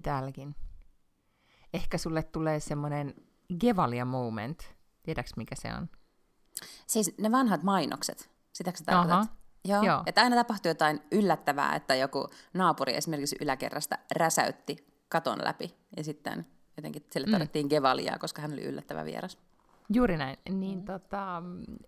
Niin täälläkin. Ehkä sulle tulee semmoinen Gevalia moment. Tiedätkö mikä se on? Siis ne vanhat mainokset, sitäkö sä tarkoitat? Aha. Joo. Joo. Että aina tapahtuu jotain yllättävää, että joku naapuri esimerkiksi yläkerrasta räsäytti katon läpi ja sitten jotenkin sille Mm. todettiin Gevaliaa, koska hän oli yllättävä vieras. Juuri näin. Niin mm. tota,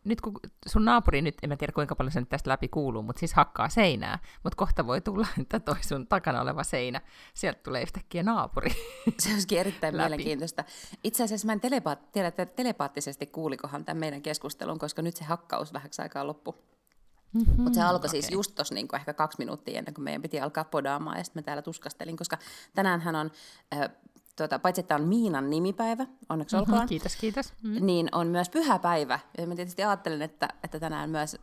nyt kun sun naapuri, nyt en mä tiedä kuinka paljon se nyt tästä läpi kuuluu, mutta siis hakkaa seinää, mutta kohta voi tulla, että toi sun takana oleva seinä, sieltä tulee yhtäkkiä naapuri. Se olisikin erittäin Läpi. mielenkiintoista. Itse asiassa mä en telepaat- tiedä, että telepaattisesti kuulikohan tämän meidän keskustelun, koska nyt se hakkaus vähäksi aikaa loppu. Mm-hmm. Mutta se alkoi siis okei. just tuossa niinku ehkä kaksi minuuttia ennen kuin meidän piti alkaa podaamaan, ja sitten mä täällä tuskastelin, koska tänään hän on, äh, tota, paitsi että on Miinan nimipäivä, onneksi olkoon, Mhm, Kiitos, kiitos. Mm. niin on myös pyhäpäivä. Ja mä tietysti ajattelen, että, että tänään myös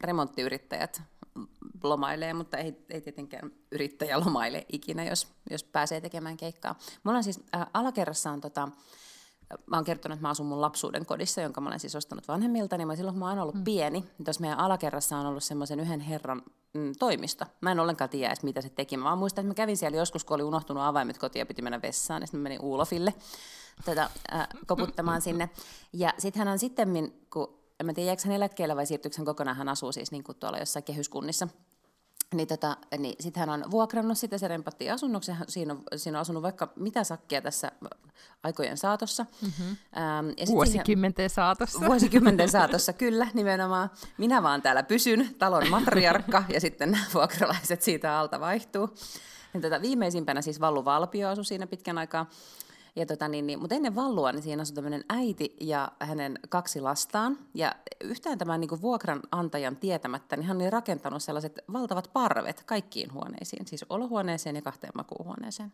remonttiyrittäjät lomailee, mutta ei, ei tietenkään yrittäjä lomaile ikinä, jos, jos pääsee tekemään keikkaa. Mulla on siis äh, alakerrassa on tota, mä oon kertonut, että mä asun mun lapsuuden kodissa, jonka mä olen siis ostanut vanhemmilta, niin mä silloin kun mä oon ollut mm. pieni, niin tuossa meidän alakerrassa on ollut semmoisen yhden herran mm, toimisto. Mä en ollenkaan tiedä edes, mitä se teki. Mä vaan muistan, että mä kävin siellä joskus, kun oli unohtunut avaimet kotiin ja piti mennä vessaan, ja sitten mä menin Uulofille tätä, äh, koputtamaan sinne. Ja sitten hän on sitten, kun en mä tiedä, jääkö hän eläkkeellä vai siirtyykö hän kokonaan, hän asuu siis niin kuin tuolla jossain kehyskunnissa. Niin, tota, niin sitten hän on vuokrannut sitä, se rempattiin asunnoksi, siinä on, siinä on asunut vaikka mitä sakkia tässä aikojen saatossa. Mm-hmm. Ähm, ja sit siihen- Vuosikymmenten saatossa. Vuosikymmenten saatossa, kyllä, nimenomaan. Minä vaan täällä pysyn, talon matriarkka, ja sitten nämä vuokralaiset siitä alta vaihtuu. Ja tota, viimeisimpänä siis Vallu Valpio asui siinä pitkän aikaa. Ja tota, niin, niin, mutta ennen Vallua niin siinä asui tämmöinen äiti ja hänen kaksi lastaan. Ja yhtään tämän niin kuin vuokranantajan tietämättä, niin hän oli rakentanut sellaiset valtavat parvet kaikkiin huoneisiin. Siis olohuoneeseen ja kahteen makuuhuoneeseen.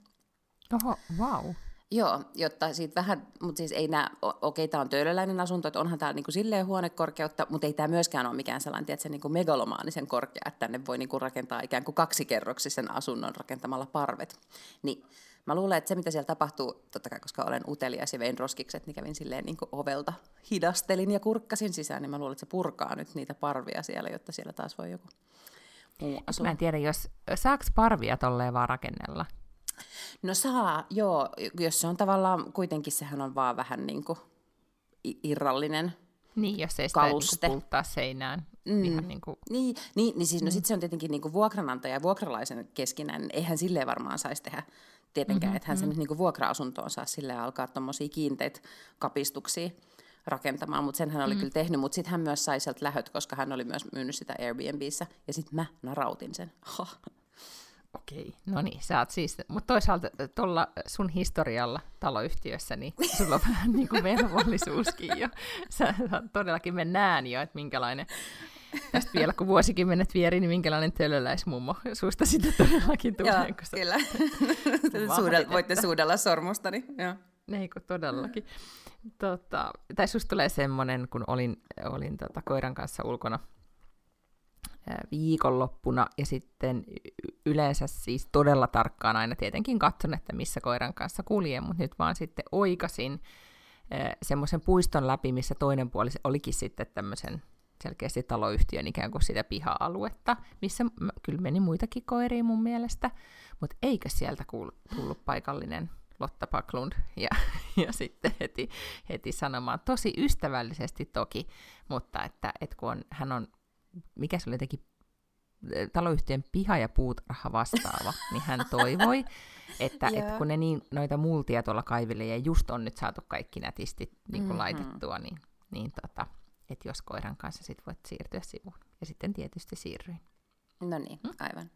Oho, wow. Joo, jotta siitä vähän, mutta siis ei nämä, okei, tämä on töölöläinen asunto, että onhan täällä niinku silleen huonekorkeutta, mutta ei tämä myöskään ole mikään sellainen, tiedätkö, niinku megalomaanisen korkea, että tänne voi niinku rakentaa ikään kuin kaksikerroksisen asunnon rakentamalla parvet. Niin mä luulen, että se mitä siellä tapahtuu, totta kai koska olen utelias ja vein roskikset, niin kävin silleen niinku ovelta hidastelin ja kurkkasin sisään, niin mä luulen, että se purkaa nyt niitä parvia siellä, jotta siellä taas voi joku muu asua. Mä en tiedä, jos saaks parvia tolleen vaan rakennella. No saa, joo, jos se on tavallaan, kuitenkin sehän on vaan vähän niin kuin irrallinen. Niin, jos ei sitä Kaluste. niinku pulttaa seinään. Mm. Ihan niin kuin, Niin, niin, niin siis no sit se on tietenkin niin kuin vuokranantaja ja vuokralaisen keskinäinen, niin eihän silleen varmaan saisi tehdä tietenkään, mm-hmm, että hän sen nyt niin kuin vuokra-asuntoon saa silleen alkaa tuommoisia kiinteitä kapistuksia rakentamaan, mutta sen hän oli mm. kyllä tehnyt, mutta sitten hän myös sai sieltä lähöt, koska hän oli myös myynyt sitä Airbnbissä, ja sitten mä narautin sen. Ha. Okei, no niin, sä oot siis, mutta toisaalta tuolla sun historialla taloyhtiössä, niin sulla on vähän niin kuin velvollisuuskin jo. Sä, todellakin mä näen jo, että minkälainen, tästä vielä kun vuosikymmenet vieri, niin minkälainen tölöläismummo susta sitä todellakin tulee. Joo, kun kyllä. Vahdit, Suudel, voitte suudella sormustani. Joo. Niin kuin todellakin. Tota, tai susta tulee semmoinen, kun olin, olin tota koiran kanssa ulkona viikonloppuna ja sitten yleensä siis todella tarkkaan aina tietenkin katson, että missä koiran kanssa kuljen, mutta nyt vaan sitten oikasin semmoisen puiston läpi, missä toinen puoli olikin sitten tämmöisen selkeästi taloyhtiön ikään kuin sitä piha-aluetta, missä kyllä meni muitakin koiria mun mielestä, mutta eikö sieltä tullut paikallinen Lotta Paklund ja, ja sitten heti, heti sanomaan, tosi ystävällisesti toki, mutta että, että kun on, hän on, mikä se oli jotenkin eh, taloyhtiön piha- ja puutarha vastaava, niin hän toivoi, että, että kun ne niin, noita multia tuolla kaiville ja just on nyt saatu kaikki nätisti niin kuin Mhm. laitettua, niin, niin tota, että jos koiran kanssa sit voit siirtyä sivuun. Ja sitten tietysti siirryin. No niin, aivan.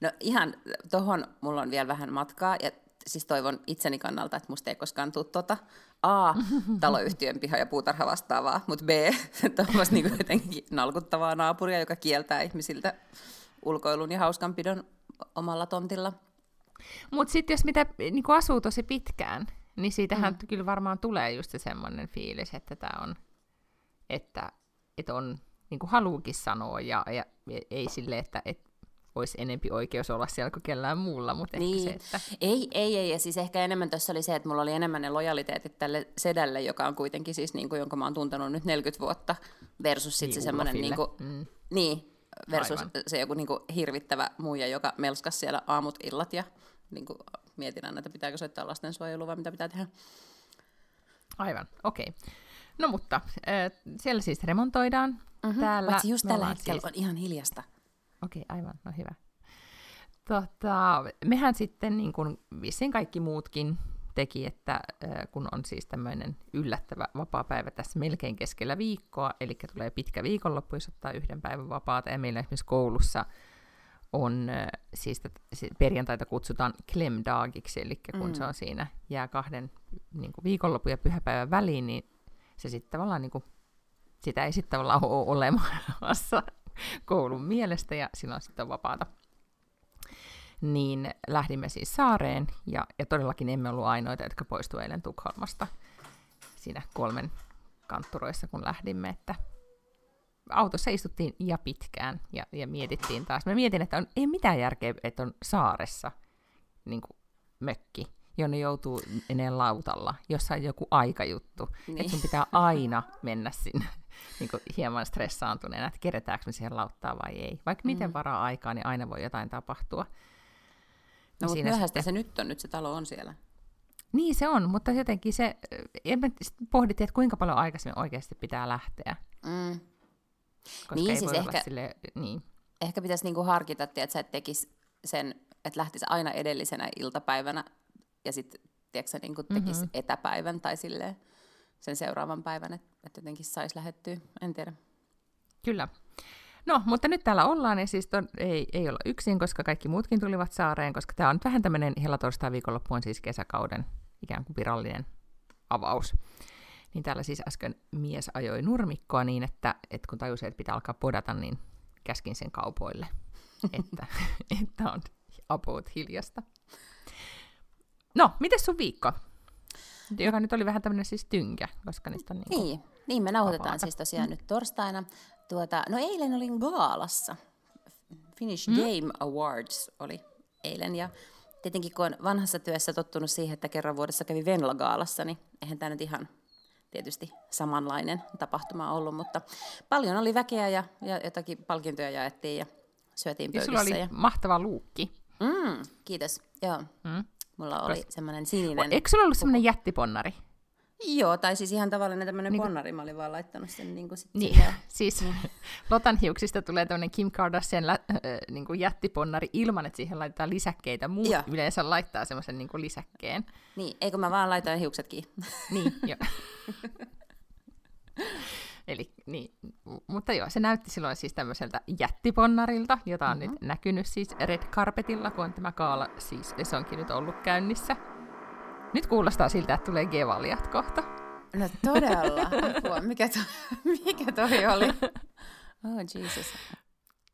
No ihan tuohon mulla on vielä vähän matkaa, ja siis toivon itseni kannalta, että musta ei koskaan tule tota A, taloyhtiön piha- ja puutarha vastaavaa, mutta B, tuommoista niinku jotenkin nalkuttavaa naapuria, joka kieltää ihmisiltä ulkoilun ja hauskanpidon omalla tontilla. Mutta sitten jos mitä niin asuu tosi pitkään, niin siitähän mm. kyllä varmaan tulee just se semmoinen fiilis, että tämä on, että, että on niin kuin haluukin sanoa ja, ja ei sille, että, että olisi enempi oikeus olla siellä kuin kellään muulla, mutta niin. ehkä se, että... Ei, ei, ei, ja siis ehkä enemmän tuossa oli se, että mulla oli enemmän ne lojaliteetit tälle sedälle, joka on kuitenkin siis, niin kuin, jonka mä oon tuntenut nyt 40 vuotta, versus sitten niin, se semmoinen, niin kuin, mm. niin, versus Aivan. se joku niin kuin, hirvittävä muija, joka melskas siellä aamut, illat, ja niin kuin, mietin aina, että pitääkö soittaa lastensuojelua vai mitä pitää tehdä. Aivan, okei. Okay. No mutta, äh, siellä siis remontoidaan. Mm-hmm. Täällä Paitsi just tällä hetkellä siis... on ihan hiljasta. Okei, okay, aivan, no hyvä. Tota, mehän sitten, niin kuin vissiin kaikki muutkin teki, että äh, kun on siis tämmöinen yllättävä vapaa-päivä tässä melkein keskellä viikkoa, eli tulee pitkä viikonloppu, jos ottaa yhden päivän vapaata, ja meillä esimerkiksi koulussa on, äh, siis perjantaita kutsutaan klemdagiksi, eli kun mm. se on siinä jää kahden niin kuin viikonloppu ja pyhäpäivän väliin, niin se sitten tavallaan niin kuin, sitä ei sitten tavallaan ole olemassa koulun mielestä ja silloin sitten on vapaata. Niin lähdimme siis saareen ja, ja todellakin emme ollut ainoita, jotka poistuivat eilen Tukholmasta siinä kolmen kantturoissa, kun lähdimme, että autossa istuttiin ja pitkään ja, ja mietittiin taas. Mä mietin, että on, ei mitään järkeä, että on saaressa niin kuin mökki, jonne joutuu enää lautalla, jossa on joku aikajuttu. Niin. Että sun pitää aina mennä sinne niin kuin hieman stressaantuneena, että keretäänkö me siihen lauttaa vai ei. Vaikka mm. miten varaa aikaa, niin aina voi jotain tapahtua. No, mutta myöhäistä sitten... se nyt on, nyt se talo on siellä. Niin se on, mutta jotenkin se, me pohdittiin, että kuinka paljon aikaisemmin oikeasti pitää lähteä. Mm. Koska niin, ei siis voi ehkä, sille, niin. ehkä pitäisi niinku harkita, että sä et tekisi sen, että lähtisi aina edellisenä iltapäivänä ja sitten tiedätkö, niin tekisi mm-hmm. etäpäivän tai silleen sen seuraavan päivän, että, että jotenkin saisi lähettyä, en tiedä. Kyllä. No, mutta nyt täällä ollaan, ja siis ton, ei, ei olla yksin, koska kaikki muutkin tulivat saareen, toska tämä on nyt vähän tämmöinen helatorstai viikonloppu on siis kesäkauden ikään kuin virallinen avaus. Niin täällä siis äsken mies ajoi nurmikkoa niin, että, että kun tajusin, että pitää alkaa podata, niin käskin sen kaupoille, että, että on about hiljasta. No, miten sun viikko? Joka nyt oli vähän tämmöinen siis tynkä, koska nyt on niin Niin, niin me nauhoitetaan vapaata. siis tosiaan nyt torstaina. Tuota, no eilen olin Gaalassa. Finnish mm. Game Awards oli eilen ja tietenkin kun on vanhassa työssä tottunut siihen, että kerran vuodessa kävi Venla-gaalassa, niin eihän tämä nyt ihan tietysti samanlainen tapahtuma ollut, mutta paljon oli väkeä ja, ja jotakin palkintoja jaettiin ja syötiin pöydissä. Ja sulla oli ja... mahtava luukki. Mm, kiitos, joo. Mm. Mulla oli Kos... semmoinen sininen... Eikö sulla ollut semmoinen jättiponnari? Joo, tai siis ihan tavallinen tämmöinen niin ponnari, mä olin vaan laittanut sen niin kuin sit niin, silleen. siis. Lotan hiuksista tulee tämmöinen Kim Kardashian lä- äh, niin kuin jättiponnari ilman, että siihen laitetaan lisäkkeitä. Muut Joo. yleensä laittaa semmoisen niin kuin lisäkkeen. Niin, eikö mä vaan laitoin hiuksetkin. niin, joo. Eli, niin, mutta joo, se näytti silloin siis tämmöiseltä jättiponnarilta, jota on mm-hmm. nyt näkynyt siis Red Carpetilla, kun on tämä kaala, siis se onkin nyt ollut käynnissä. Nyt kuulostaa siltä, että tulee Gevaliat kohta. No todella, apua. Mikä, to, mikä toi oli? Oh Jesus.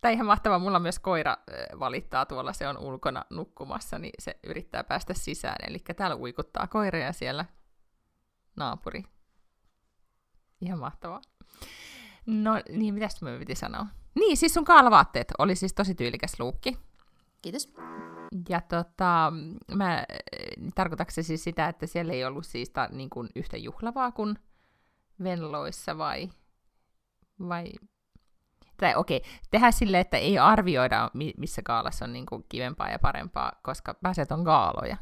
Tai ihan mahtavaa, mulla myös koira valittaa tuolla, se on ulkona nukkumassa, niin se yrittää päästä sisään. Eli täällä uikuttaa koira ja siellä naapuri. Ihan mahtavaa. No niin, mitäs me piti sanoa? Niin, siis sun kaalavaatteet oli siis tosi tyylikäs luukki. Kiitos. Ja tota, mä, tarkoitatko se siis sitä, että siellä ei ollut siis ta, niin kuin yhtä juhlavaa kuin Venloissa vai, vai tai okei, okay, tehdä silleen, että ei arvioida, missä kaalassa on niin kuin kivempaa ja parempaa, koska pääset on gaaloja.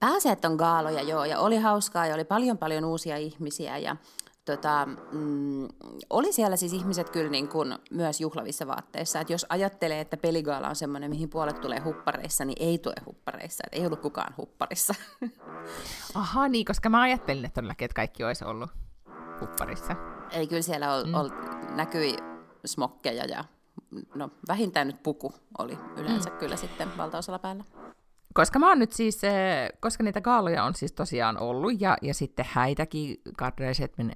Pääseet on gaaloja, joo, ja oli hauskaa ja oli paljon paljon uusia ihmisiä ja tota, mm, oli siellä siis ihmiset kyllä niin kuin myös juhlavissa vaatteissa. että jos ajattelee, että peligaala on semmoinen, mihin puolet tulee huppareissa, niin ei tule huppareissa. Et ei ollut kukaan hupparissa. Aha, niin, koska mä ajattelin, että todellakin, että kaikki olisi ollut hupparissa. Ei, kyllä siellä ol, mm. ol, näkyi smokkeja ja no, vähintään nyt puku oli yleensä mm. kyllä sitten valtaosalla päällä. Koska mä oon nyt siis, eh, koska niitä gaaloja on siis tosiaan ollut, ja, ja sitten häitäkin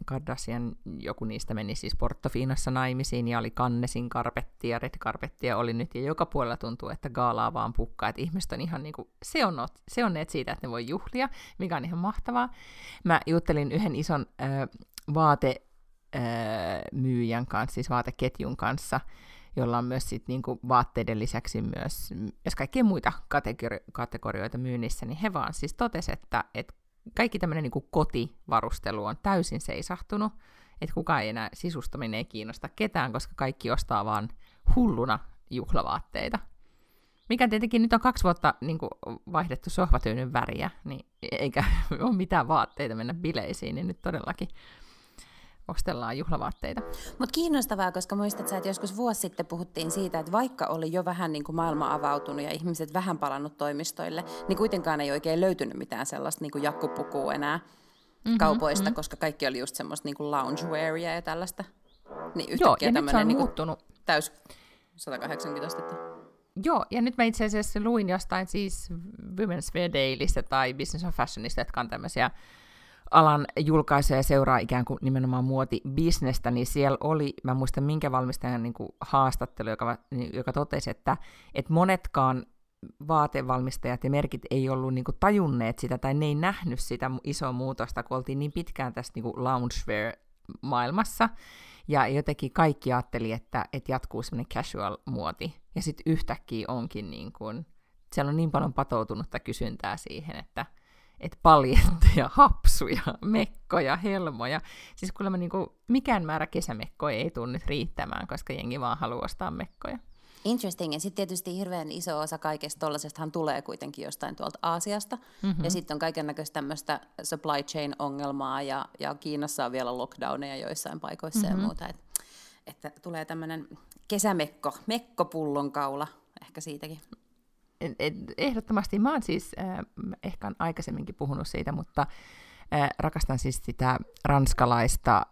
Kardashian, joku niistä meni siis Portofinossa naimisiin, ja oli Kannesin karpetti, ja Red Carpettia oli nyt, ja joka puolella tuntuu, että gaalaa vaan pukkaa, että ihmiset on ihan niinku, se on, se on neet siitä, että ne voi juhlia, mikä on ihan mahtavaa. Mä juttelin yhden ison äh, vaatemyyjän kanssa, siis vaateketjun kanssa, jolla on myös sit niinku vaatteiden lisäksi myös, myös kaikkia muita kategori- kategorioita myynnissä, niin he vaan siis totesivat, että, että kaikki tämmöinen niinku kotivarustelu on täysin seisahtunut, että kukaan ei enää sisustaminen ei kiinnosta ketään, koska kaikki ostaa vaan hulluna juhlavaatteita. Mikä tietenkin nyt on kaksi vuotta niin kuin, vaihdettu sohvatyynyn väriä, niin eikä ole mitään vaatteita mennä bileisiin, niin nyt todellakin ostellaan juhlavaatteita. Mutta kiinnostavaa, koska muistat sä, että joskus vuosi sitten puhuttiin siitä, että vaikka oli jo vähän niin kuin maailma avautunut ja ihmiset vähän palannut toimistoille, niin kuitenkaan ei oikein löytynyt mitään sellaista niin kuin jakkupukua enää mm-hmm, kaupoista, mm-hmm. koska kaikki oli just semmoista niin kuin loungewearia ja tällaista. Niin Joo, ja nyt se on niin muuttunut. Täys 180 astetta. Joo, ja nyt mä itse asiassa luin jostain siis Women's Wear Dailystä tai Business of Fashionista, jotka on tämmöisiä alan julkaisee ja seuraa ikään kuin nimenomaan muotibisnestä, niin siellä oli, mä muistan minkä valmistajan niin kuin haastattelu, joka, joka totesi, että, että monetkaan vaatevalmistajat ja merkit ei ollut niin kuin tajunneet sitä, tai ne ei nähnyt sitä isoa muutosta, kun oltiin niin pitkään tässä niin kuin loungewear-maailmassa, ja jotenkin kaikki ajatteli, että, että jatkuu semmoinen casual-muoti, ja sitten yhtäkkiä onkin niin kuin, siellä on niin paljon patoutunutta kysyntää siihen, että, että paljetteja, hapsuja, mekkoja, helmoja. Siis kuulemma niin kuin, mikään määrä kesämekkoja ei tule nyt riittämään, koska jengi vaan haluaa ostaa mekkoja. Interesting. Ja sitten tietysti hirveän iso osa kaikesta tuollaisestahan tulee kuitenkin jostain tuolta Aasiasta. Mm-hmm. Ja sitten on kaiken näköistä tämmöistä supply chain ongelmaa ja, ja Kiinassa on vielä lockdowneja joissain paikoissa mm-hmm. ja muuta. Et, että tulee tämmöinen kesämekko, mekkopullonkauла ehkä siitäkin ehdottomasti, mä oon siis, äh, ehkä aikaisemminkin puhunut siitä, mutta äh, rakastan siis sitä ranskalaista,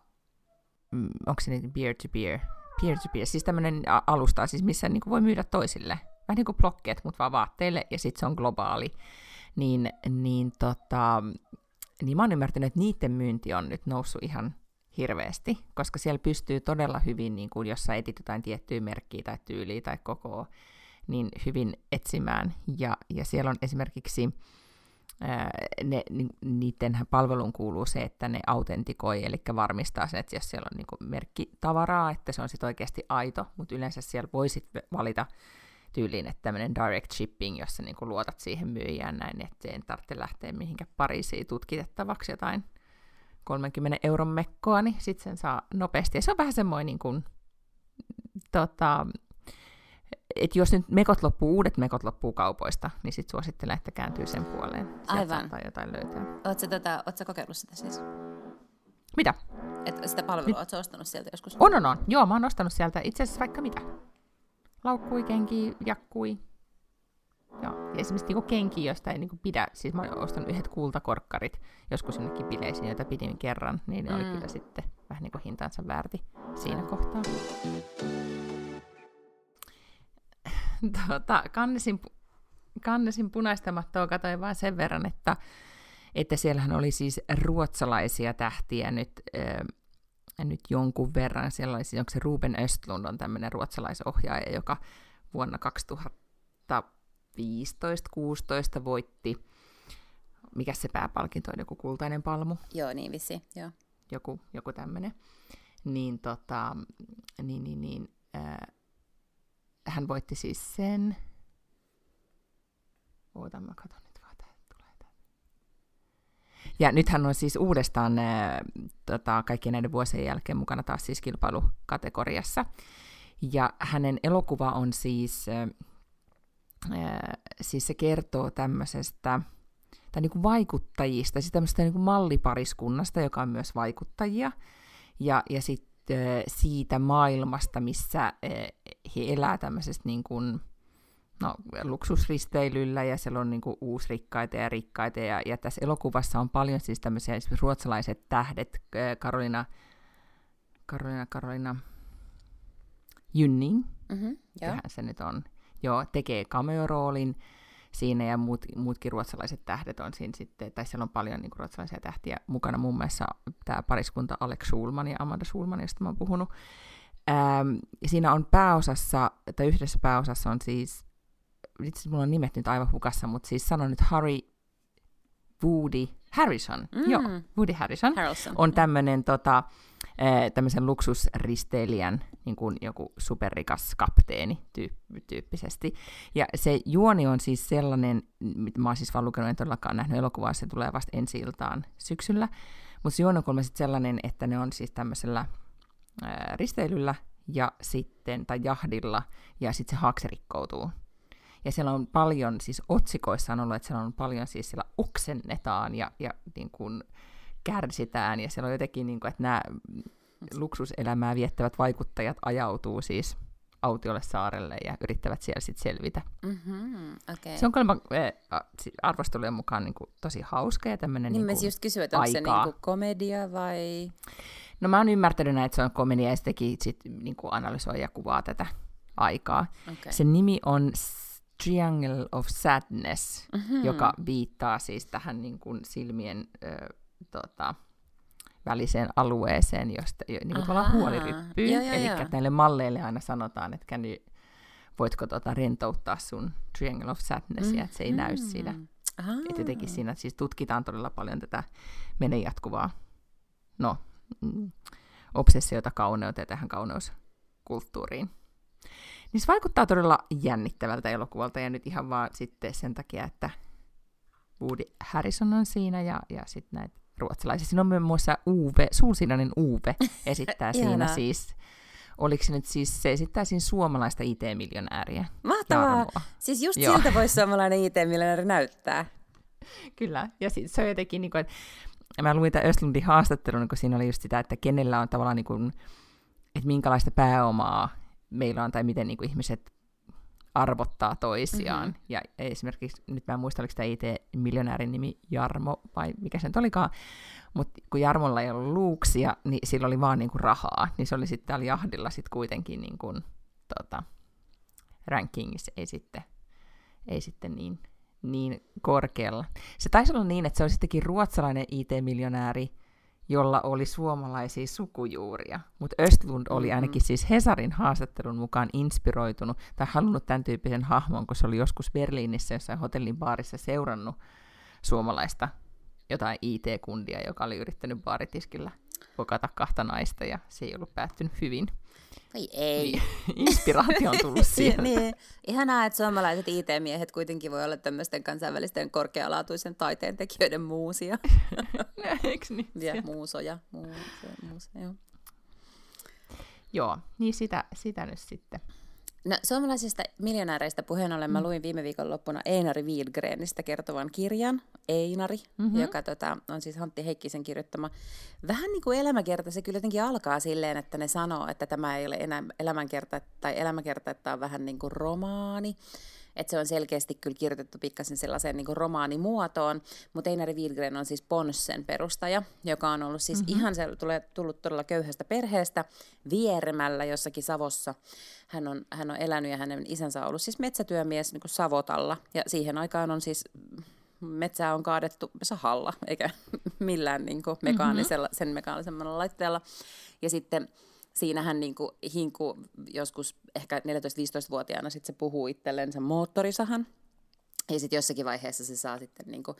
mm, onko se niin peer-to-peer, peer-to-peer, siis tämmöinen alusta, siis missä niin voi myydä toisille, vähän niin kuin blokkeet, mutta vaan vaatteille, ja sitten se on globaali, niin, niin, tota, niin mä oon ymmärtänyt, että niiden myynti on nyt noussut ihan hirveästi, koska siellä pystyy todella hyvin, niin kuin, jos sä etit jotain tiettyä merkkiä tai tyyliä tai koko niin hyvin etsimään. Ja, ja siellä on esimerkiksi ne, ni, niiden palvelun kuuluu se, että ne autentikoi, eli varmistaa sen, että jos siellä on niin merkkitavaraa, että se on sitten oikeasti aito, mutta yleensä siellä voisit valita tyyliin, että tämmöinen direct shipping, jossa niin luotat siihen myyjään näin, että ei tarvitse lähteä mihinkään Pariisiin tutkitettavaksi jotain 30 euron mekkoa, niin sitten sen saa nopeasti. Ja se on vähän semmoinen niin kuin, tota, et jos nyt mekot loppuu, uudet mekot loppuu kaupoista, niin sitten suosittelen, että kääntyy sen puoleen. Sieltä Aivan. Tai jotain löytää. Oletko, tota, oletko kokeillut sitä siis? Mitä? Et sitä palvelua, oletko ostanut sieltä joskus? On, on, on. Joo, mä oon ostanut sieltä itse asiassa vaikka mitä. Laukkui, kenki, jakkui. Joo. Ja esimerkiksi niinku kenki, josta ei niinku pidä, siis mä oon ostanut yhdet kultakorkkarit joskus jonnekin bileisiin, joita pidin kerran, niin ne mm. oli kyllä sitten vähän niin kuin hintansa väärti siinä kohtaa tuota, kannesin, kannesin punaista mattoa, katsoin vain sen verran, että, että siellähän oli siis ruotsalaisia tähtiä nyt, äh, nyt jonkun verran. Siellä oli siis, onko se Ruben Östlund on tämmöinen ruotsalaisohjaaja, joka vuonna 2015-16 voitti, mikä se pääpalkinto on, joku kultainen palmu? Joo, niin vissi, joo. Joku, joku tämmöinen. Niin, tota, niin, niin, niin äh, hän voitti siis sen. Oota, mä katson nyt vaan, tulee tämä. Ja nyt hän on siis uudestaan äh, tota, kaikkien näiden vuosien jälkeen mukana taas siis kilpailukategoriassa. Ja hänen elokuva on siis, äh, siis se kertoo tämmöisestä, tai niin kuin vaikuttajista, siis tämmöistä niin kuin mallipariskunnasta, joka on myös vaikuttajia. Ja, ja sitten siitä maailmasta, missä he elää tämmöisestä niin kuin, no, luksusristeilyllä ja siellä on niin kuin uusrikkaita ja rikkaita. Ja, ja tässä elokuvassa on paljon siis tämmöisiä esimerkiksi ruotsalaiset tähdet, Karolina, Karolina, Karolina Jynning, mm-hmm, se nyt on, joo, tekee cameo-roolin. Siinä ja muut, muutkin ruotsalaiset tähdet on siinä sitten, tai siellä on paljon niin kuin, ruotsalaisia tähtiä mukana, muun muassa tämä pariskunta Alex Schulman ja Amanda Schulman, josta mä oon puhunut. Ähm, siinä on pääosassa, tai yhdessä pääosassa on siis, itse mulla on nimet nyt aivan hukassa, mutta siis sanon nyt Harry Woody Harrison, mm. joo, Woody Harrison, Harrelson. on tämmöinen tota, tämmöisen luksusristeilijän niin kuin joku superrikas kapteeni tyyp- tyyppisesti. Ja se juoni on siis sellainen, mitä mä oon siis vaan lukenut, en todellakaan nähnyt elokuvaa, se tulee vasta ensi iltaan syksyllä, mutta se juoni on sitten sellainen, että ne on siis tämmöisellä ää, risteilyllä ja sitten, tai jahdilla, ja sitten se haaksi rikkoutuu. Ja siellä on paljon, siis otsikoissa on ollut, että siellä on paljon siis siellä oksennetaan ja, ja niin kuin kärsitään, ja siellä on jotenkin, niin kuin, että nämä luksuselämää viettävät vaikuttajat ajautuu siis autiolle saarelle ja yrittävät siellä sitten selvitä. Mm-hmm, okay. Se on kuulemma arvostelujen mukaan niin kuin, tosi hauska ja tämmöinen niin, niin just kysyä, että onko se niin kuin komedia vai... No mä oon ymmärtänyt näin, että se on komedia ja sitäkin sit, niin kuin analysoi ja kuvaa tätä aikaa. Okay. Sen nimi on Triangle of Sadness, mm-hmm. joka viittaa siis tähän niin kuin silmien ö, tota, väliseen alueeseen, josta niin kuin ollaan huoliryppyyn. Eli näille malleille aina sanotaan, että käny, voitko tota, rentouttaa sun Triangle of Sadnessia, mm-hmm. että se ei näy mm-hmm. siinä. Että jotenkin siinä siis tutkitaan todella paljon tätä menen jatkuvaa no, mm, obsessiota kauneuteen ja tähän kauneuskulttuuriin. Niin se vaikuttaa todella jännittävältä elokuvalta ja nyt ihan vaan sitten sen takia, että Woody Harrison on siinä ja, ja sitten näitä ruotsalaisia. Siinä on myös muassa Uwe, Suulsinainen Uwe esittää siinä siis oliko se nyt siis, se esittää siinä suomalaista IT-miljonääriä. Mahtavaa! Jarmoa. Siis just Joo. siltä voisi suomalainen IT-miljonääri näyttää. Kyllä, ja siis se on jotenkin, niin kuin, että mä luin tämän Östlundin haastattelun, kun siinä oli just sitä, että kenellä on tavallaan, niin kuin, että minkälaista pääomaa meillä on, tai miten niin kuin ihmiset arvottaa toisiaan. Mm-hmm. Ja esimerkiksi, nyt mä en muista, oliko tämä IT-miljonäärin nimi Jarmo, vai mikä se nyt olikaan, mutta kun Jarmolla ei ollut luuksia, niin sillä oli vaan niinku rahaa, niin se oli sitten täällä jahdilla sitten kuitenkin niinku, tota, rankingissa ei sitten, ei sitten niin, niin korkealla. Se taisi olla niin, että se oli sittenkin ruotsalainen IT-miljonääri, jolla oli suomalaisia sukujuuria. Mutta Östlund oli mm-hmm. ainakin siis Hesarin haastattelun mukaan inspiroitunut tai halunnut tämän tyyppisen hahmon, kun se oli joskus Berliinissä jossain hotellin baarissa seurannut suomalaista jotain IT-kundia, joka oli yrittänyt baaritiskillä kokata kahta naista ja se ei ollut päättynyt hyvin. Vai ei. Niin, inspiraatio on tullut sieltä. niin. Ihanaa, että suomalaiset IT-miehet kuitenkin voi olla tämmöisten kansainvälisten korkealaatuisen taiteen tekijöiden muusia. Eikö niin? Ja muusoja. Muusoja, muusoja. Joo, niin sitä, sitä nyt sitten. No, suomalaisista miljonääreistä puheen ollen mä mm. luin viime viikon loppuna Einari Wiedgrenistä kertovan kirjan, Einari, mm-hmm. joka tota, on siis Hantti Heikkisen kirjoittama. Vähän niin kuin elämäkerta, se kyllä jotenkin alkaa silleen, että ne sanoo, että tämä ei ole enää elämänkerta, tai elämäkerta, että tämä on vähän niin kuin romaani että se on selkeästi kyllä kirjoitettu pikkasen sellaiseen niin romaanimuotoon, mutta Einari Wiedgren on siis Ponssen perustaja, joka on ollut siis mm-hmm. ihan se, tulee, tullut todella köyhästä perheestä vieremällä jossakin Savossa. Hän on, hän on elänyt ja hänen isänsä on ollut siis metsätyömies niin kuin Savotalla ja siihen aikaan on siis metsää on kaadettu sahalla, eikä millään niin kuin mekaanisella, mm-hmm. sen mekaanisemmalla laitteella. Ja sitten siinähän niin kuin, hinku joskus ehkä 14-15-vuotiaana sit se puhuu itsellensä moottorisahan. Ja sitten jossakin vaiheessa se saa sitten niin kuin,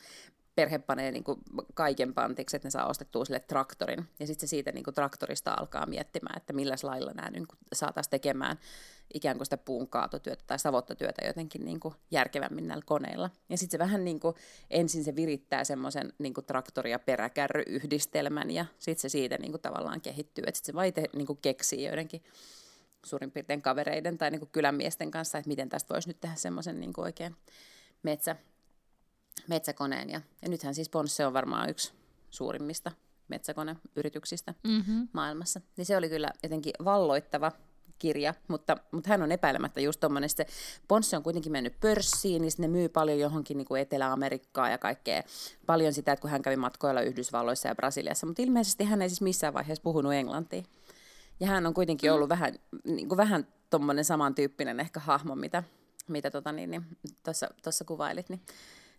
perhe panee niin kuin kaiken pantiksi, että ne saa ostettua sille traktorin. Ja sitten se siitä niin kuin traktorista alkaa miettimään, että millä lailla nämä niin saataisiin tekemään ikään kuin sitä puun kaatotyötä tai savottatyötä jotenkin niin kuin järkevämmin näillä koneilla. Ja sitten se vähän niin kuin, ensin se virittää semmoisen niin traktori- ja peräkärryyhdistelmän ja sitten se siitä niin kuin tavallaan kehittyy. Että sitten se vaite niin kuin keksii joidenkin suurin piirtein kavereiden tai niin kuin kylänmiesten kanssa, että miten tästä voisi nyt tehdä semmoisen niin oikein metsä, metsäkoneen. Ja, ja nythän siis Ponsse on varmaan yksi suurimmista metsäkoneyrityksistä mm-hmm. maailmassa. Niin se oli kyllä jotenkin valloittava kirja, mutta, mutta hän on epäilemättä just tuommoinen, se Ponsse on kuitenkin mennyt pörssiin, niin ne myy paljon johonkin niin kuin Etelä-Amerikkaa ja kaikkea, paljon sitä, että kun hän kävi matkoilla Yhdysvalloissa ja Brasiliassa, mutta ilmeisesti hän ei siis missään vaiheessa puhunut englantia. Ja hän on kuitenkin ollut mm. vähän, niin kuin vähän tuommoinen samantyyppinen ehkä hahmo, mitä mitä tota, niin, niin, tuossa kuvailit, niin,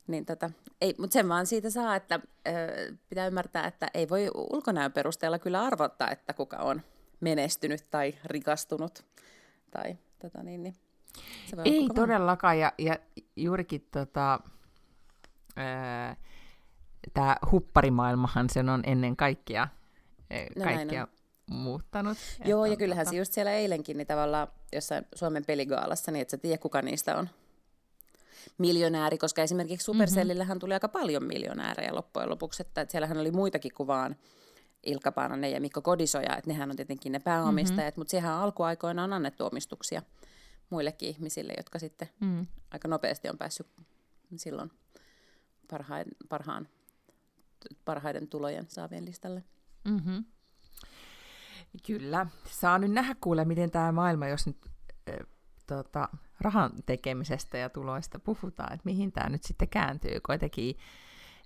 niin tota, ei, mutta sen vaan siitä saa, että ö, pitää ymmärtää, että ei voi ulkonäön perusteella kyllä arvottaa, että kuka on menestynyt tai rikastunut tai tota, niin, niin, ei todellakaan, ja, ja juurikin tota, tämä hupparimaailmahan sen on ennen kaikkea, no kaikkea muuttanut. Joo, ja kyllähän tota... se just siellä eilenkin, niin tavallaan jossain Suomen peligaalassa, niin et sä tiedä, kuka niistä on miljonääri, koska esimerkiksi Supercellillähän mm-hmm. tuli aika paljon miljonäärejä loppujen lopuksi, että, siellähän oli muitakin kuvaan Ilkka Paananen ja Mikko Kodisoja, että nehän on tietenkin ne pääomistajat, mm-hmm. mutta siihen alkuaikoina on annettu omistuksia muillekin ihmisille, jotka sitten mm. aika nopeasti on päässyt silloin parhaan, parhaan, parhaiden tulojen saavien listalle. Mm-hmm. Kyllä. Saa nyt nähdä kuule, miten tämä maailma, jos nyt äh, tota, rahan tekemisestä ja tuloista puhutaan, että mihin tämä nyt sitten kääntyy. Kuitenkin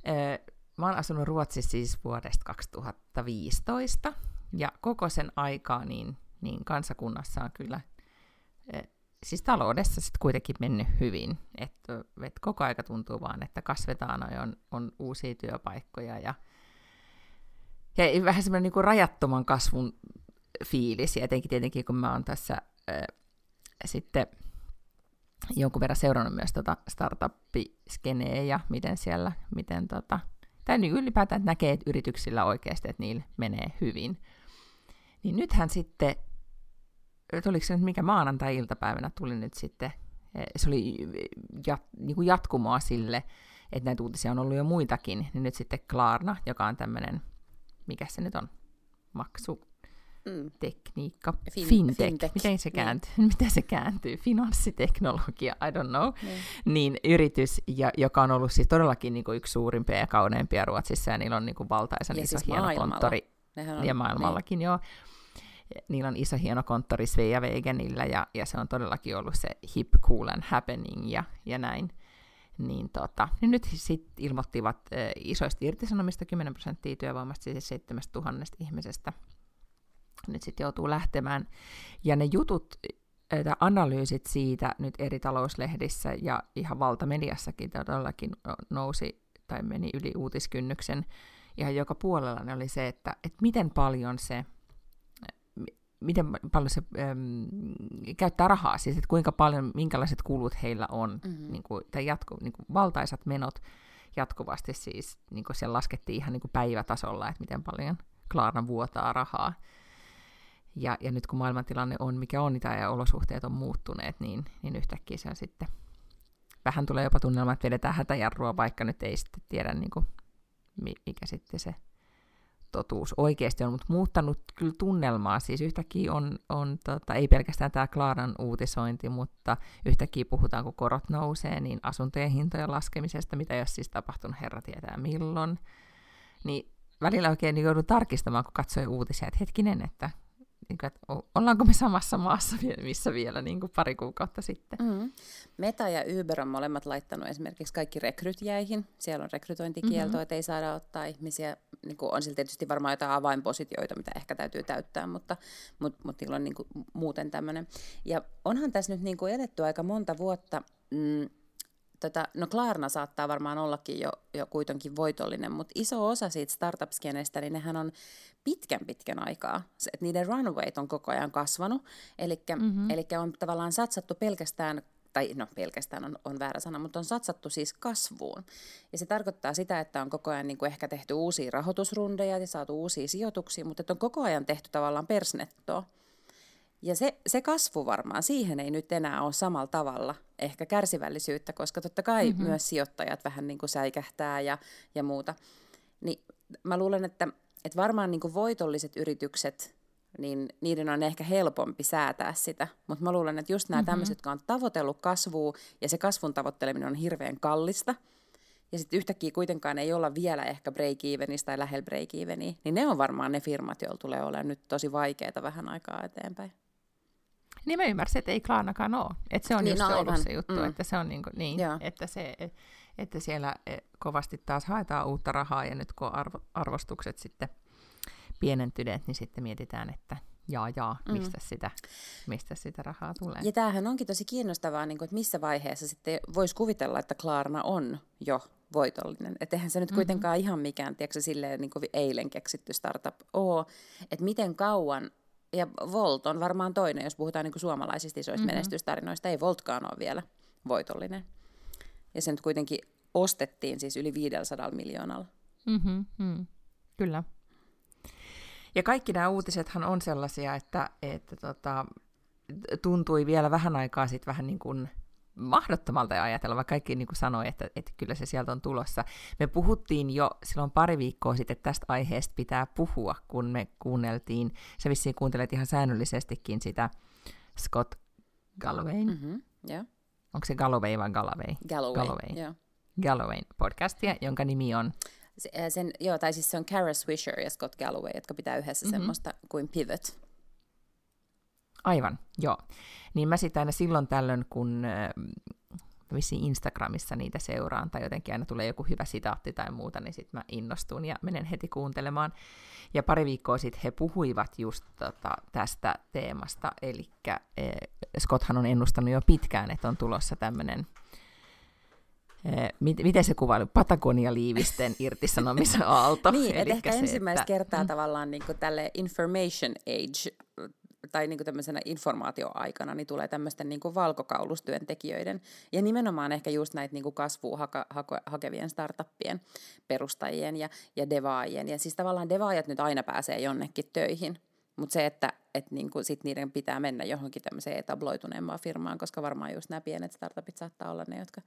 äh, mä oon asunut Ruotsissa siis vuodesta 2015, ja koko sen aikaa niin, niin kansakunnassa on kyllä siis taloudessa sitten kuitenkin mennyt hyvin. Että et koko aika tuntuu vaan, että kasvetaan ja on, on uusia työpaikkoja ja, ja vähän semmoinen niin rajattoman kasvun fiilis. Ja etenkin tietenkin, kun mä oon tässä äh, sitten jonkun verran seurannut myös tota startup-skeneä ja miten siellä, miten tota, tai niin ylipäätään että näkee että yrityksillä oikeasti, että niillä menee hyvin. Niin nythän sitten oliko se nyt mikä maanantai-iltapäivänä tuli nyt sitten, eh, se oli jat, niin kuin jatkumoa sille, että näitä uutisia on ollut jo muitakin, niin nyt sitten Klarna, joka on tämmöinen, mikä se nyt on, maksu, mm. tekniikka, fin- fintech, fintech, miten se, niin. kääntyy, niin. miten se kääntyy, finanssiteknologia, I don't know, niin, niin yritys, ja, joka on ollut siis todellakin niin kuin yksi suurimpia ja kauneimpia Ruotsissa, ja niillä on niin kuin valtaisen ja iso siis hieno maailmalla. konttori, on, ja maailmallakin niin. joo, niillä on iso hieno konttori Svea Wegenillä, ja, ja se on todellakin ollut se hip, cool and happening ja, ja näin. Niin, tota, niin nyt sitten ilmoittivat äh, isoista irtisanomista 10 prosenttia työvoimasta, siis 7000 ihmisestä. Nyt sitten joutuu lähtemään. Ja ne jutut, äh, analyysit siitä nyt eri talouslehdissä ja ihan valtamediassakin todellakin nousi tai meni yli uutiskynnyksen ihan joka puolella, ne oli se, että, että miten paljon se miten paljon se äm, käyttää rahaa, siis että kuinka paljon, minkälaiset kulut heillä on, mm-hmm. niin kuin, tai jatku, niin kuin valtaisat menot jatkuvasti siis, niin kuin siellä laskettiin ihan niin kuin päivätasolla, että miten paljon Klarna vuotaa rahaa. Ja, ja nyt kun maailmantilanne on mikä on, ja olosuhteet on muuttuneet, niin, niin yhtäkkiä se on sitten, vähän tulee jopa tunnelma, että vedetään hätäjarrua, vaikka nyt ei sitten tiedä, niin kuin, mikä sitten se totuus oikeasti on, mutta muuttanut kyllä tunnelmaa. Siis yhtäkkiä on, on tota, ei pelkästään tämä Klaaran uutisointi, mutta yhtäkkiä puhutaan, kun korot nousee, niin asuntojen hintojen laskemisesta, mitä jos siis tapahtunut herra tietää milloin. Niin välillä oikein niin joudun tarkistamaan, kun katsoi uutisia, että hetkinen, että niin että ollaanko me samassa maassa, missä vielä niin kuin pari kuukautta sitten. Mm-hmm. Meta ja Uber on molemmat laittanut esimerkiksi kaikki rekryt jäihin. Siellä on rekrytointikielto, mm-hmm. että ei saada ottaa ihmisiä. Niin kuin on sillä tietysti varmaan jotain avainpositioita, mitä ehkä täytyy täyttää, mutta, mutta, mutta niillä on niin kuin muuten tämmöinen. Ja onhan tässä nyt niin kuin eletty aika monta vuotta. Mm, Tätä, no Klarna saattaa varmaan ollakin jo, jo kuitenkin voitollinen, mutta iso osa siitä startup-skenestä, niin nehän on pitkän pitkän aikaa. Se, että niiden runwayt on koko ajan kasvanut, eli mm-hmm. on tavallaan satsattu pelkästään tai no pelkästään on, on väärä sana, mutta on satsattu siis kasvuun. Ja se tarkoittaa sitä, että on koko ajan niin kuin ehkä tehty uusia rahoitusrundeja ja saatu uusia sijoituksia, mutta että on koko ajan tehty tavallaan persnettoa. Ja se, se kasvu varmaan, siihen ei nyt enää ole samalla tavalla ehkä kärsivällisyyttä, koska totta kai mm-hmm. myös sijoittajat vähän niin kuin säikähtää ja, ja muuta. Niin mä luulen, että, että varmaan niin kuin voitolliset yritykset, niin niiden on ehkä helpompi säätää sitä. Mutta mä luulen, että just nämä mm-hmm. tämmöiset, jotka on tavoitellut kasvua ja se kasvun tavoitteleminen on hirveän kallista, ja sitten yhtäkkiä kuitenkaan ei olla vielä ehkä break tai lähellä break niin ne on varmaan ne firmat, joilla tulee olemaan nyt tosi vaikeaa vähän aikaa eteenpäin. Niin mä ymmärsin, että ei Klaanakaan ole. Että se on niin, just no, se ollut se juttu, mm. että se on niin, kuin, niin että, se, että siellä e, kovasti taas haetaan uutta rahaa ja nyt kun arvo, arvostukset sitten pienentyneet, niin sitten mietitään, että jaa jaa, mistä, mm. sitä, mistä sitä rahaa tulee. Ja tämähän onkin tosi kiinnostavaa, niin kuin, että missä vaiheessa sitten voisi kuvitella, että Klarna on jo voitollinen. Että eihän se nyt mm-hmm. kuitenkaan ihan mikään, tiedätkö, silleen niin kuin eilen keksitty startup ole. Että miten kauan, ja Volt on varmaan toinen, jos puhutaan niin kuin suomalaisista isoista mm-hmm. menestystarinoista, ei Voltkaan ole vielä voitollinen. Ja se nyt kuitenkin ostettiin siis yli 500 miljoonalla. Mm-hmm, mm. Kyllä. Ja kaikki nämä uutisethan on sellaisia, että, että tota, tuntui vielä vähän aikaa sitten vähän niin kuin mahdottomalta ajatella, vaikka kaikki niin kuin sanoi, että, että kyllä se sieltä on tulossa. Me puhuttiin jo silloin pari viikkoa sitten, että tästä aiheesta pitää puhua, kun me kuunneltiin, se vissiin kuuntelet ihan säännöllisestikin sitä Scott Gallowayn. Mm-hmm, yeah. Onko se Galloway vai Galloway? Galloway, Galloway. Yeah. Gallowayn podcastia, jonka nimi on sen, joo, tai siis se on Kara Swisher ja Scott Galloway, jotka pitää yhdessä mm-hmm. semmoista kuin Pivot. Aivan, joo. Niin mä sitten aina silloin tällöin, kun äh, vissiin Instagramissa niitä seuraan, tai jotenkin aina tulee joku hyvä sitaatti tai muuta, niin sitten mä innostun ja menen heti kuuntelemaan. Ja pari viikkoa sitten he puhuivat just tota, tästä teemasta, eli äh, Scotthan on ennustanut jo pitkään, että on tulossa tämmöinen Eh, miten se kuvailu, Patagonia-liivisten irtisanomisaalto. niin, että ehkä se, ensimmäistä että... kertaa mm. tavallaan niin tälle information age tai niin tämmöisenä informaatioaikana niin tulee tämmöisten niin valkokaulustyöntekijöiden ja nimenomaan ehkä just näitä niin kasvua haka, hake, hakevien startuppien perustajien ja, ja devaajien. Ja siis tavallaan devaajat nyt aina pääsee jonnekin töihin – mutta se, että et niinku sit niiden pitää mennä johonkin tämmöiseen etabloituneempaan firmaan, koska varmaan just nämä pienet startupit saattaa olla ne, jotka,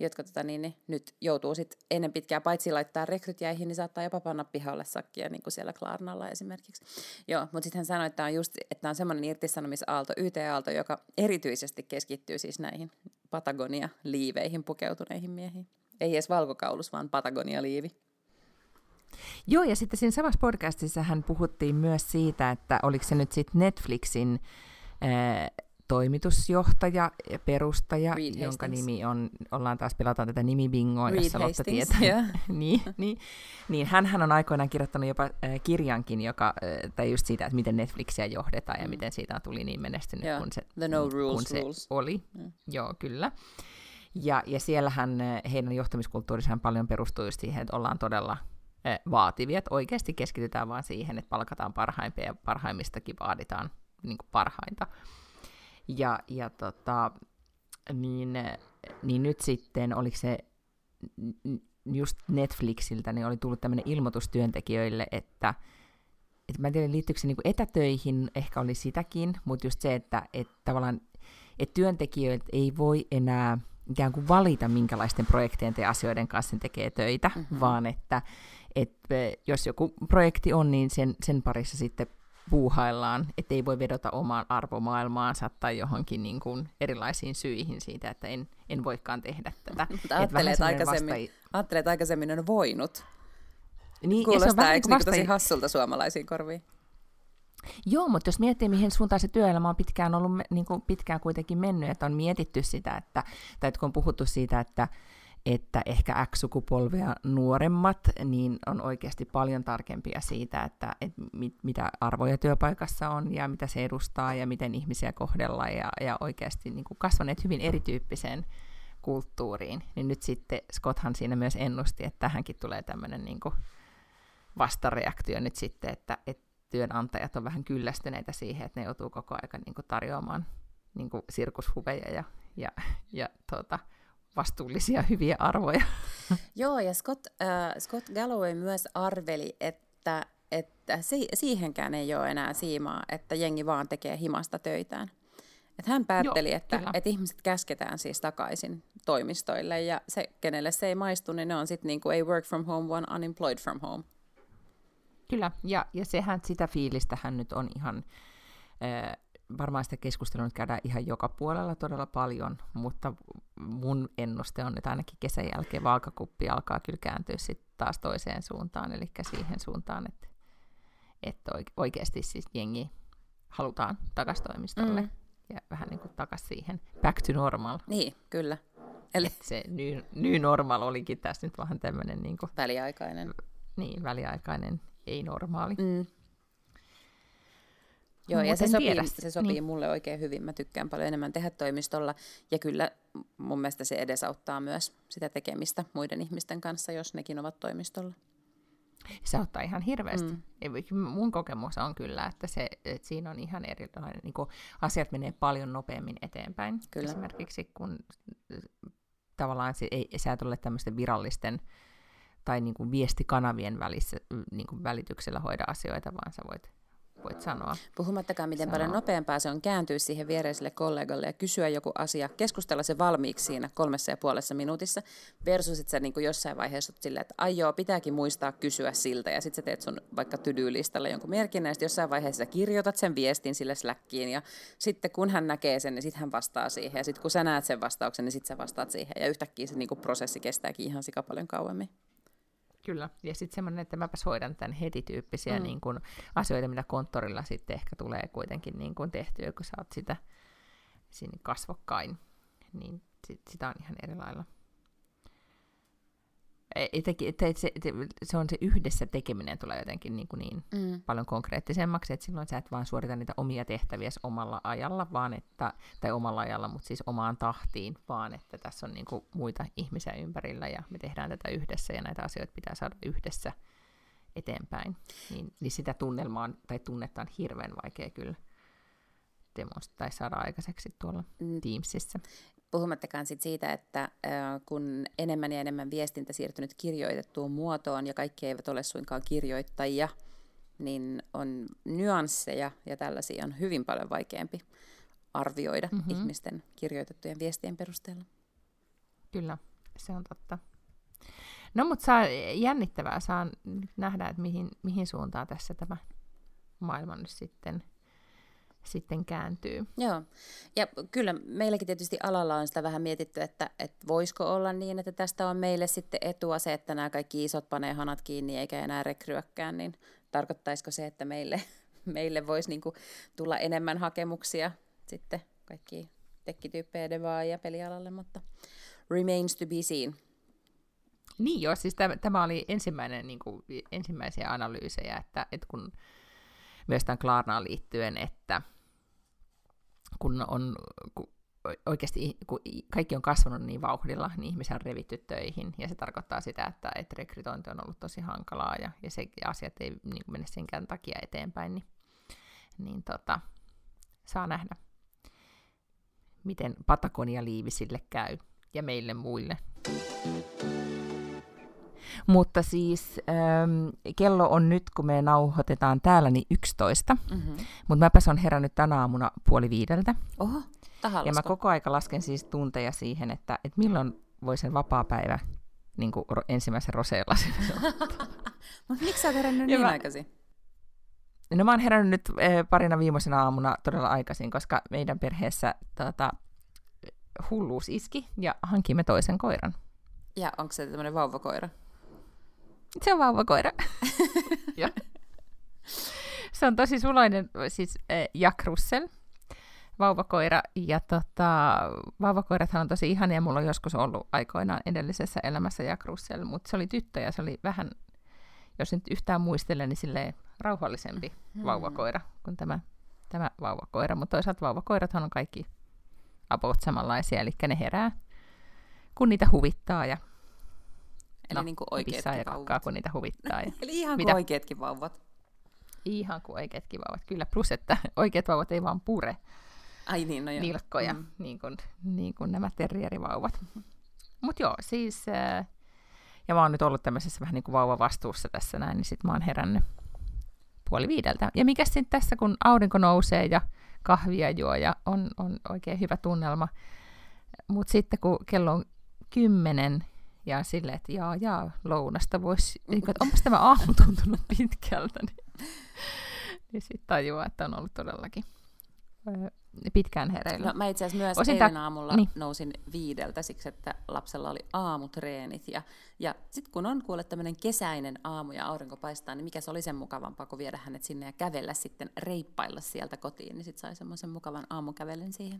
jotka tota niin, niin nyt joutuu sit ennen pitkää paitsi laittaa rekryt jäihin, niin saattaa jopa panna pihalle sakkia, niin kuin siellä Klarnalla esimerkiksi. Joo, mutta sitten hän sanoi, että on just, että on semmoinen irtisanomisaalto, YT-aalto, joka erityisesti keskittyy siis näihin Patagonia-liiveihin pukeutuneihin miehiin. Ei edes valkokaulus, vaan Patagonia-liivi. Joo, ja sitten siinä samassa podcastissa hän puhuttiin myös siitä, että oliko se nyt sitten Netflixin ää, toimitusjohtaja ja perustaja, Reed jonka Hastings. nimi on, ollaan taas pelataan tätä nimibingoa, Reed jossa Lotta tietää. Yeah. niin, niin, niin hän on aikoinaan kirjoittanut jopa äh, kirjankin, joka, äh, tai just siitä, että miten Netflixiä johdetaan mm. ja miten siitä tuli niin menestynyt, yeah. kun se, The no rules, kun se rules. oli. Mm. Joo, kyllä. Ja, ja siellähän heidän johtamiskulttuurissaan paljon perustuu just siihen, että ollaan todella vaativia, että oikeasti keskitytään vaan siihen, että palkataan parhaimpia ja parhaimmistakin vaaditaan niin kuin parhainta. Ja, ja tota, niin, niin nyt sitten, oliko se just Netflixiltä, niin oli tullut tämmöinen ilmoitus työntekijöille, että, että mä en tiedä liittyykö se niin etätöihin, ehkä oli sitäkin, mutta just se, että, että tavallaan että työntekijöiltä ei voi enää ikään kuin valita, minkälaisten projektien ja asioiden kanssa tekee töitä, mm-hmm. vaan että että jos joku projekti on, niin sen, sen parissa sitten puuhaillaan, että ei voi vedota omaan arvomaailmaansa tai johonkin niin kuin erilaisiin syihin siitä, että en, en voikaan tehdä tätä. Mutta ajattelee, että aikaisemmin, vasta... ajattelee, että aikaisemmin on voinut. Niin, Kuulostaa, se on eikö niinku vasta... tosi hassulta suomalaisiin korviin? Joo, mutta jos miettii, mihin suuntaan se työelämä on pitkään ollut, niin kuin pitkään kuitenkin mennyt, että on mietitty sitä, että, tai että kun on puhuttu siitä, että että ehkä X-sukupolvea nuoremmat niin on oikeasti paljon tarkempia siitä, että, että mit, mitä arvoja työpaikassa on ja mitä se edustaa ja miten ihmisiä kohdellaan ja, ja oikeasti niin kuin kasvaneet hyvin erityyppiseen kulttuuriin. Niin nyt sitten Scotthan siinä myös ennusti, että tähänkin tulee tämmöinen niin kuin vastareaktio nyt sitten, että, että työnantajat on vähän kyllästyneitä siihen, että ne joutuu koko ajan niin kuin tarjoamaan niin kuin sirkushuveja ja, ja, ja tuota, vastuullisia hyviä arvoja. Joo, ja Scott, äh, Scott Galloway myös arveli, että, että si- siihenkään ei ole enää siimaa, että jengi vaan tekee himasta töitään. Että hän päätteli, Joo, että, että ihmiset käsketään siis takaisin toimistoille, ja se, kenelle se ei maistu, niin ne on sitten niin kuin ei work from home, vaan unemployed from home. Kyllä, ja, ja sehän sitä fiilistä hän nyt on ihan äh, varmaan sitä keskustelua nyt käydään ihan joka puolella todella paljon, mutta mun ennuste on, että ainakin kesän jälkeen vaakakuppi alkaa kyllä kääntyä sitten taas toiseen suuntaan, eli siihen suuntaan, että, että oikeasti siis jengi halutaan takaisin toimistolle mm. ja vähän niin kuin takaisin siihen back to normal. Niin, kyllä. Eli... Että se new, new normal olikin tässä nyt vähän tämmöinen niin kuin, väliaikainen. Niin, väliaikainen, ei normaali. Mm. Joo, ja se sopii, tiedä. se sopii niin. mulle oikein hyvin. Mä tykkään paljon enemmän tehdä toimistolla. Ja kyllä mun mielestä se edesauttaa myös sitä tekemistä muiden ihmisten kanssa, jos nekin ovat toimistolla. Se ottaa ihan hirveästi. Mm. Mun kokemus on kyllä, että, se, että siinä on ihan erilainen, niin kuin asiat menee paljon nopeammin eteenpäin. Kyllä. Esimerkiksi kun tavallaan se ei, sä et ole tämmöisten virallisten tai niin kuin viestikanavien välissä, niin kuin välityksellä hoida asioita, vaan sä voit voit sanoa. Puhumattakaan, miten sanoa. paljon nopeampaa se on kääntyä siihen viereiselle kollegalle ja kysyä joku asia, keskustella se valmiiksi siinä kolmessa ja puolessa minuutissa, versus että sä niin kuin jossain vaiheessa oot silleen, että ai joo, pitääkin muistaa kysyä siltä, ja sitten sä teet sun vaikka tydyylistalle jonkun merkinnän, ja sitten jossain vaiheessa sä kirjoitat sen viestin sille Slackiin, ja sitten kun hän näkee sen, niin sitten hän vastaa siihen, ja sitten kun sä näet sen vastauksen, niin sitten sä vastaat siihen, ja yhtäkkiä se niin kuin prosessi kestääkin ihan sika paljon kauemmin. Kyllä, ja sitten semmoinen, että mäpäs hoidan tämän heti tyyppisiä mm. niin kun, asioita, mitä konttorilla sitten ehkä tulee kuitenkin niin kun tehtyä, kun sä oot sitä siinä kasvokkain, niin sit, sitä on ihan eri lailla. Etenkin, että se, se, on se yhdessä tekeminen tulee jotenkin niin, kuin niin mm. paljon konkreettisemmaksi, että silloin sä et vaan suorita niitä omia tehtäviä omalla ajalla, vaan että, tai omalla ajalla, mutta siis omaan tahtiin, vaan että tässä on niin kuin muita ihmisiä ympärillä ja me tehdään tätä yhdessä ja näitä asioita pitää saada yhdessä eteenpäin. Niin, niin sitä tunnelmaa tai tunnetta on hirveän vaikea kyllä demonstra- saada aikaiseksi tuolla mm. Teamsissa. Puhumattakaan sit siitä, että kun enemmän ja enemmän viestintä siirtynyt kirjoitettuun muotoon ja kaikki eivät ole suinkaan kirjoittajia, niin on nyansseja ja tällaisia on hyvin paljon vaikeampi arvioida mm-hmm. ihmisten kirjoitettujen viestien perusteella. Kyllä, se on totta. No mutta saa jännittävää, saa nähdä, että mihin, mihin suuntaan tässä tämä maailma nyt sitten – sitten kääntyy. Joo, ja kyllä meilläkin tietysti alalla on sitä vähän mietitty, että, että voisiko olla niin, että tästä on meille sitten etua se, että nämä kaikki isot panee hanat kiinni eikä enää rekryäkään, niin tarkoittaisiko se, että meille, meille voisi niin tulla enemmän hakemuksia sitten kaikki tekkityyppejä devaa ja pelialalle, mutta remains to be seen. Niin joo, siis tämä, tämä oli ensimmäinen, niin kuin, ensimmäisiä analyysejä, että, että kun myös tämän Klarnaan liittyen, että – kun on kun oikeasti kun kaikki on kasvanut niin vauhdilla, niin ihmisiä on revitty töihin, ja se tarkoittaa sitä, että, että rekrytointi on ollut tosi hankalaa, ja, ja, se, ja asiat ei niin mene senkään takia eteenpäin, niin, niin tota, saa nähdä, miten Patagonia-liivisille käy, ja meille muille. Mutta siis ähm, kello on nyt, kun me nauhoitetaan täällä, niin 11. Mm-hmm. Mutta mäpäs on herännyt tänä aamuna puoli viideltä. Oho, Ja mä koko aika lasken siis tunteja siihen, että, että milloin voi sen vapaa-päivä niin kuin ensimmäisen roseellasin Mutta miksi sä oot herännyt niin mä, aikaisin? No mä oon herännyt nyt eh, parina viimeisenä aamuna todella aikaisin, koska meidän perheessä tota, hulluus iski ja hankimme toisen koiran. Ja onko se tämmöinen vauvakoira? Se on vauvakoira. ja. Se on tosi suloinen, siis äh, Jack Russell, vauvakoira. Ja tota, vauvakoirathan on tosi ihania. Mulla on joskus ollut aikoinaan edellisessä elämässä Jack Russell, mutta se oli tyttö ja se oli vähän, jos nyt yhtään muistelen, niin silleen rauhallisempi mm. vauvakoira kuin tämä, tämä vauvakoira. Mutta toisaalta vauvakoirathan on kaikki about samanlaisia, eli ne herää, kun niitä huvittaa ja Eli no, niin kuin oikeatkin ja kakkaa, kun niitä huvittaa. Ja... Eli ihan kuin oikeatkin vauvat. Ihan kuin oikeatkin vauvat, kyllä. Plus, että oikeat vauvat ei vaan pure Ai niin, no joo. nilkkoja, mm. niin, kuin, niin kuin nämä terrierivauvat. Mutta joo, siis... Äh, ja mä oon nyt ollut tämmöisessä vähän niin kuin vauvavastuussa tässä näin, niin sit mä oon herännyt puoli viideltä. Ja mikä sitten tässä, kun aurinko nousee ja kahvia juo ja on, on oikein hyvä tunnelma. Mutta sitten kun kello on kymmenen ja silleen, että jaa, jaa, lounasta voisi, niin kuin, että onpas tämä aamu tuntunut pitkältä, niin, niin sitten tajuaa, että on ollut todellakin pitkään hereillä. No, mä itse asiassa myös Osin eilen ta- aamulla niin. nousin viideltä siksi, että lapsella oli aamutreenit. Ja, ja sitten kun on kuule tämmöinen kesäinen aamu ja aurinko paistaa, niin mikä se oli sen mukavampaa kuin viedä hänet sinne ja kävellä sitten reippailla sieltä kotiin, niin sitten sai semmoisen mukavan aamukävelen siihen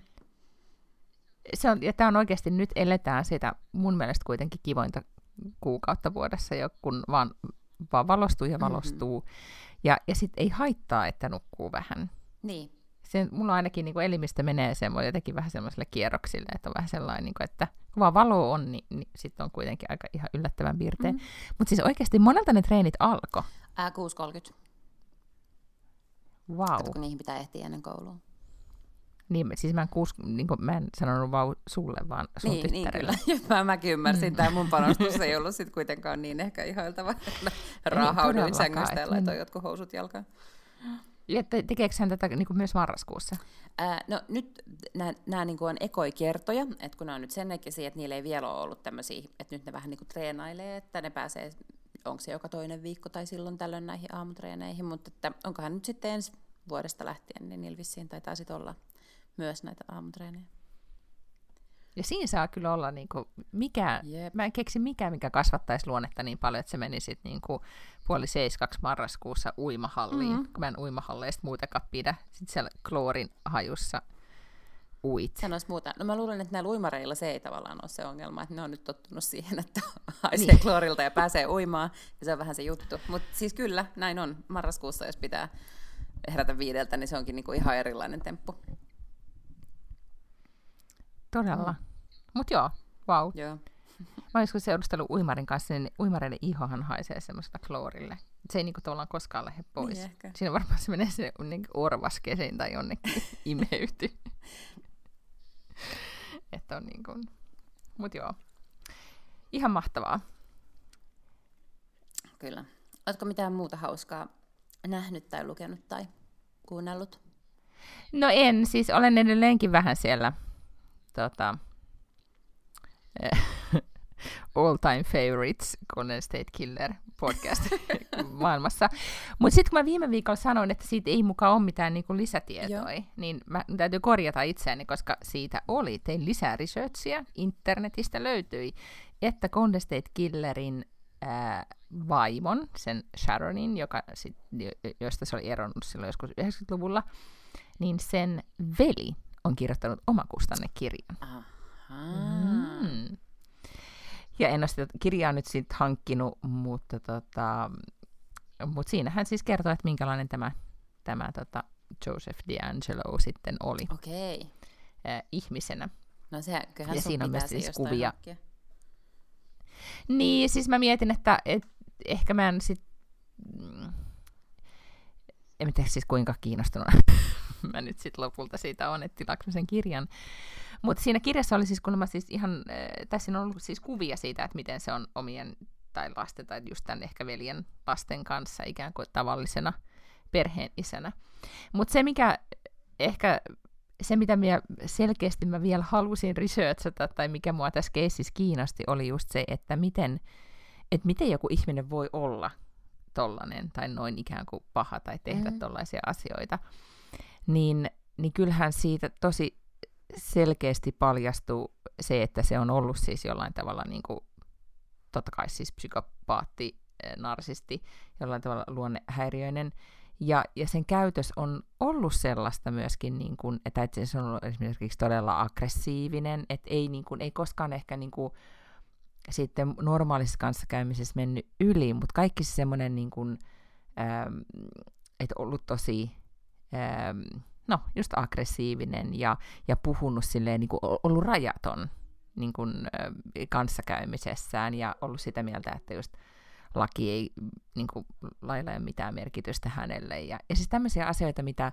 se on, ja tämä on oikeasti, nyt eletään sitä mun mielestä kuitenkin kivointa kuukautta vuodessa jo, kun vaan, vaan valostuu ja valostuu. Mm-hmm. Ja, ja sitten ei haittaa, että nukkuu vähän. Niin. Se, mulla ainakin niin kuin elimistö menee semmoinen jotenkin vähän semmoiselle kierroksille, että on vähän sellainen, niin kuin, että kun vaan valo on, niin, niin sitten on kuitenkin aika ihan yllättävän piirtein. Mm-hmm. Mutta siis oikeasti monelta ne treenit alkoi? Ää, 6.30. Wow. Kato, kun niihin pitää ehtiä ennen koulua. Niin, siis mä en, kuus, niin kuin, mä en sanonut vau sulle, vaan sun niin, niin kyllä. mä, mäkin ymmärsin. Mm. Tämä mun panostus ei ollut sit kuitenkaan niin ehkä ihailtava. Rahauduin sängystä ja laitoin jotkut housut jalkaan. Ja te, tekeekö hän tätä niin kuin myös marraskuussa? Ää, no nyt nämä niin on ekoikertoja, että kun ne on nyt sen ikäisiä, että niillä ei vielä ole ollut tämmöisiä, että nyt ne vähän niin kuin treenailee, että ne pääsee, onko se joka toinen viikko tai silloin tällöin näihin aamutreeneihin, mutta että onkohan nyt sitten ensi vuodesta lähtien, niin niillä vissiin taitaa sitten olla myös näitä aamutreenejä. Ja siinä saa kyllä olla, niin kuin, mikä, yep. mä en keksi mikä, mikä kasvattaisi luonnetta niin paljon, että se meni sitten niin kuin puoli seiskaksi marraskuussa uimahalliin, mm-hmm. kun mä en uimahalleista muutenkaan pidä. Sitten siellä kloorin hajussa uit. Sanois muuta. No mä luulen, että näillä uimareilla se ei tavallaan ole se ongelma, että ne on nyt tottunut siihen, että haisee niin. kloorilta ja pääsee uimaan, ja se on vähän se juttu. Mutta siis kyllä, näin on. Marraskuussa, jos pitää herätä viideltä, niin se onkin niinku ihan erilainen temppu. Todella. Mm. Mutta joo, wow. Joo. Mä olisin seurustellut uimarin kanssa, niin uimareiden ihohan haisee semmoista kloorille. Se ei niinku tavallaan koskaan lähde pois. Niin ehkä. Siinä varmaan se menee sinne niin orvaskesiin tai jonnekin imeyty. että on niin kuin... Mut joo. Ihan mahtavaa. Kyllä. Oletko mitään muuta hauskaa nähnyt tai lukenut tai kuunnellut? No en, siis olen edelleenkin vähän siellä tota, all time favorites Golden State Killer podcast maailmassa. Mutta sitten kun mä viime viikolla sanoin, että siitä ei mukaan ole mitään niinku lisätietoa, Joo. niin mä täytyy korjata itseäni, koska siitä oli. Tein lisää researchia, internetistä löytyi, että Golden State Killerin ää, vaimon, sen Sharonin, joka sit, josta se oli eronnut silloin joskus 90-luvulla, niin sen veli on kirjoittanut omakustannekirjan. Mm. Ja en ole sitä kirjaa nyt sitten hankkinut, mutta, tota, mutta siinä hän siis kertoo, että minkälainen tämä, tämä tota Joseph D'Angelo sitten oli. Okay. Äh, ihmisenä. No se, ja siinä on myös siis kuvia. Hankkia. Niin, siis mä mietin, että et, ehkä mä en sit... Mm, en tiedä siis kuinka kiinnostunut mä nyt sitten lopulta siitä on, että tilaanko sen kirjan. Mutta siinä kirjassa oli siis, kun mä siis ihan, äh, tässä on ollut siis kuvia siitä, että miten se on omien tai lasten tai just tämän ehkä veljen lasten kanssa ikään kuin tavallisena perheen isänä. Mutta se, mikä ehkä se, mitä minä selkeästi mä vielä halusin researchata, tai mikä mua tässä keississä kiinnosti, oli just se, että miten, että miten joku ihminen voi olla tollanen, tai noin ikään kuin paha, tai tehdä mm. tollaisia asioita niin, niin kyllähän siitä tosi selkeästi paljastuu se, että se on ollut siis jollain tavalla niin kuin, totta kai siis psykopaatti, eh, narsisti, jollain tavalla luonnehäiriöinen, ja, ja sen käytös on ollut sellaista myöskin, niin kuin, että se on ollut esimerkiksi todella aggressiivinen, että ei, niin kuin, ei koskaan ehkä niin kuin, sitten normaalissa kanssakäymisessä mennyt yli, mutta kaikki se semmoinen, niin kuin, ähm, että ollut tosi no, just aggressiivinen ja, ja puhunut silleen, niin kuin ollut rajaton niin kuin, kanssakäymisessään ja ollut sitä mieltä, että just laki ei, niin kuin, lailla ole mitään merkitystä hänelle. Ja, ja siis tämmöisiä asioita, mitä äh,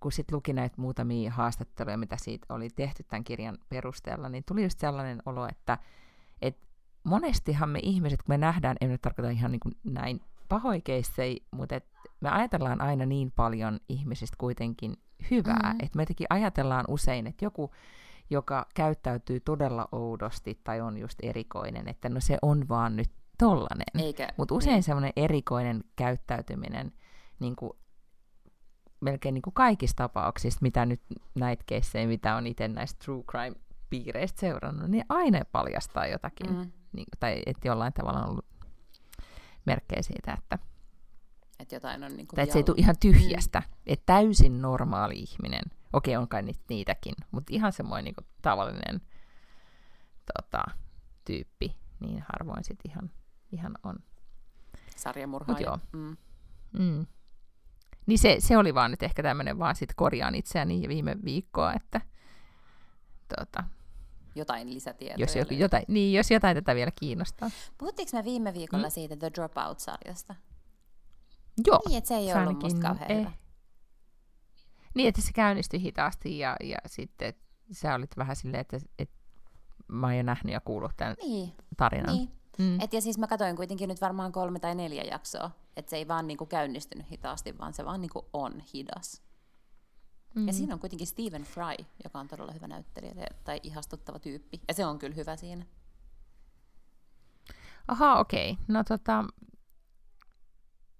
kun sitten luki näitä muutamia haastatteluja, mitä siitä oli tehty tämän kirjan perusteella, niin tuli just sellainen olo, että et monestihan me ihmiset, kun me nähdään, en nyt tarkoita ihan niin kuin näin pahoikeissei, mutta et me ajatellaan aina niin paljon ihmisistä kuitenkin hyvää, mm-hmm. että me jotenkin ajatellaan usein, että joku, joka käyttäytyy todella oudosti tai on just erikoinen, että no se on vaan nyt tollanen. Mutta usein niin. semmoinen erikoinen käyttäytyminen niin kuin melkein niin kuin kaikissa tapauksissa, mitä nyt näitä keissejä, mitä on itse näistä true crime-piireistä seurannut, niin aina paljastaa jotakin. Mm. Niin, tai että jollain tavalla on ollut merkkejä siitä, että että jotain on niin kuin että se ei tule ihan tyhjästä. Mm. Että täysin normaali ihminen. Okei, on kai niitäkin, mutta ihan semmoinen niin kuin tavallinen tota, tyyppi, niin harvoin sitten ihan, ihan on. Sarjamurhaaja. joo. Mm. Mm. Niin se, se oli vaan nyt ehkä tämmöinen, vaan sit korjaan itseäni viime viikkoa, että tuota, jotain lisätietoja. Jos, joku, jotain, niin, jos jotain tätä vielä kiinnostaa. Puhuttiinko me viime viikolla mm. siitä The Dropout-sarjasta? Joo. Niin, että se ei ollut musta kauhean eh. hyvä. Niin, että se käynnistyi hitaasti ja, ja sitten sä olit vähän silleen, että, että mä oon jo nähnyt ja kuullut tämän niin. tarinan. Niin. Mm. Et ja siis mä katsoin kuitenkin nyt varmaan kolme tai neljä jaksoa, että se ei vaan niinku käynnistynyt hitaasti, vaan se vaan niinku on hidas. Mm. Ja siinä on kuitenkin Stephen Fry, joka on todella hyvä näyttelijä tai ihastuttava tyyppi. Ja se on kyllä hyvä siinä. Aha, okei. Okay. No tota,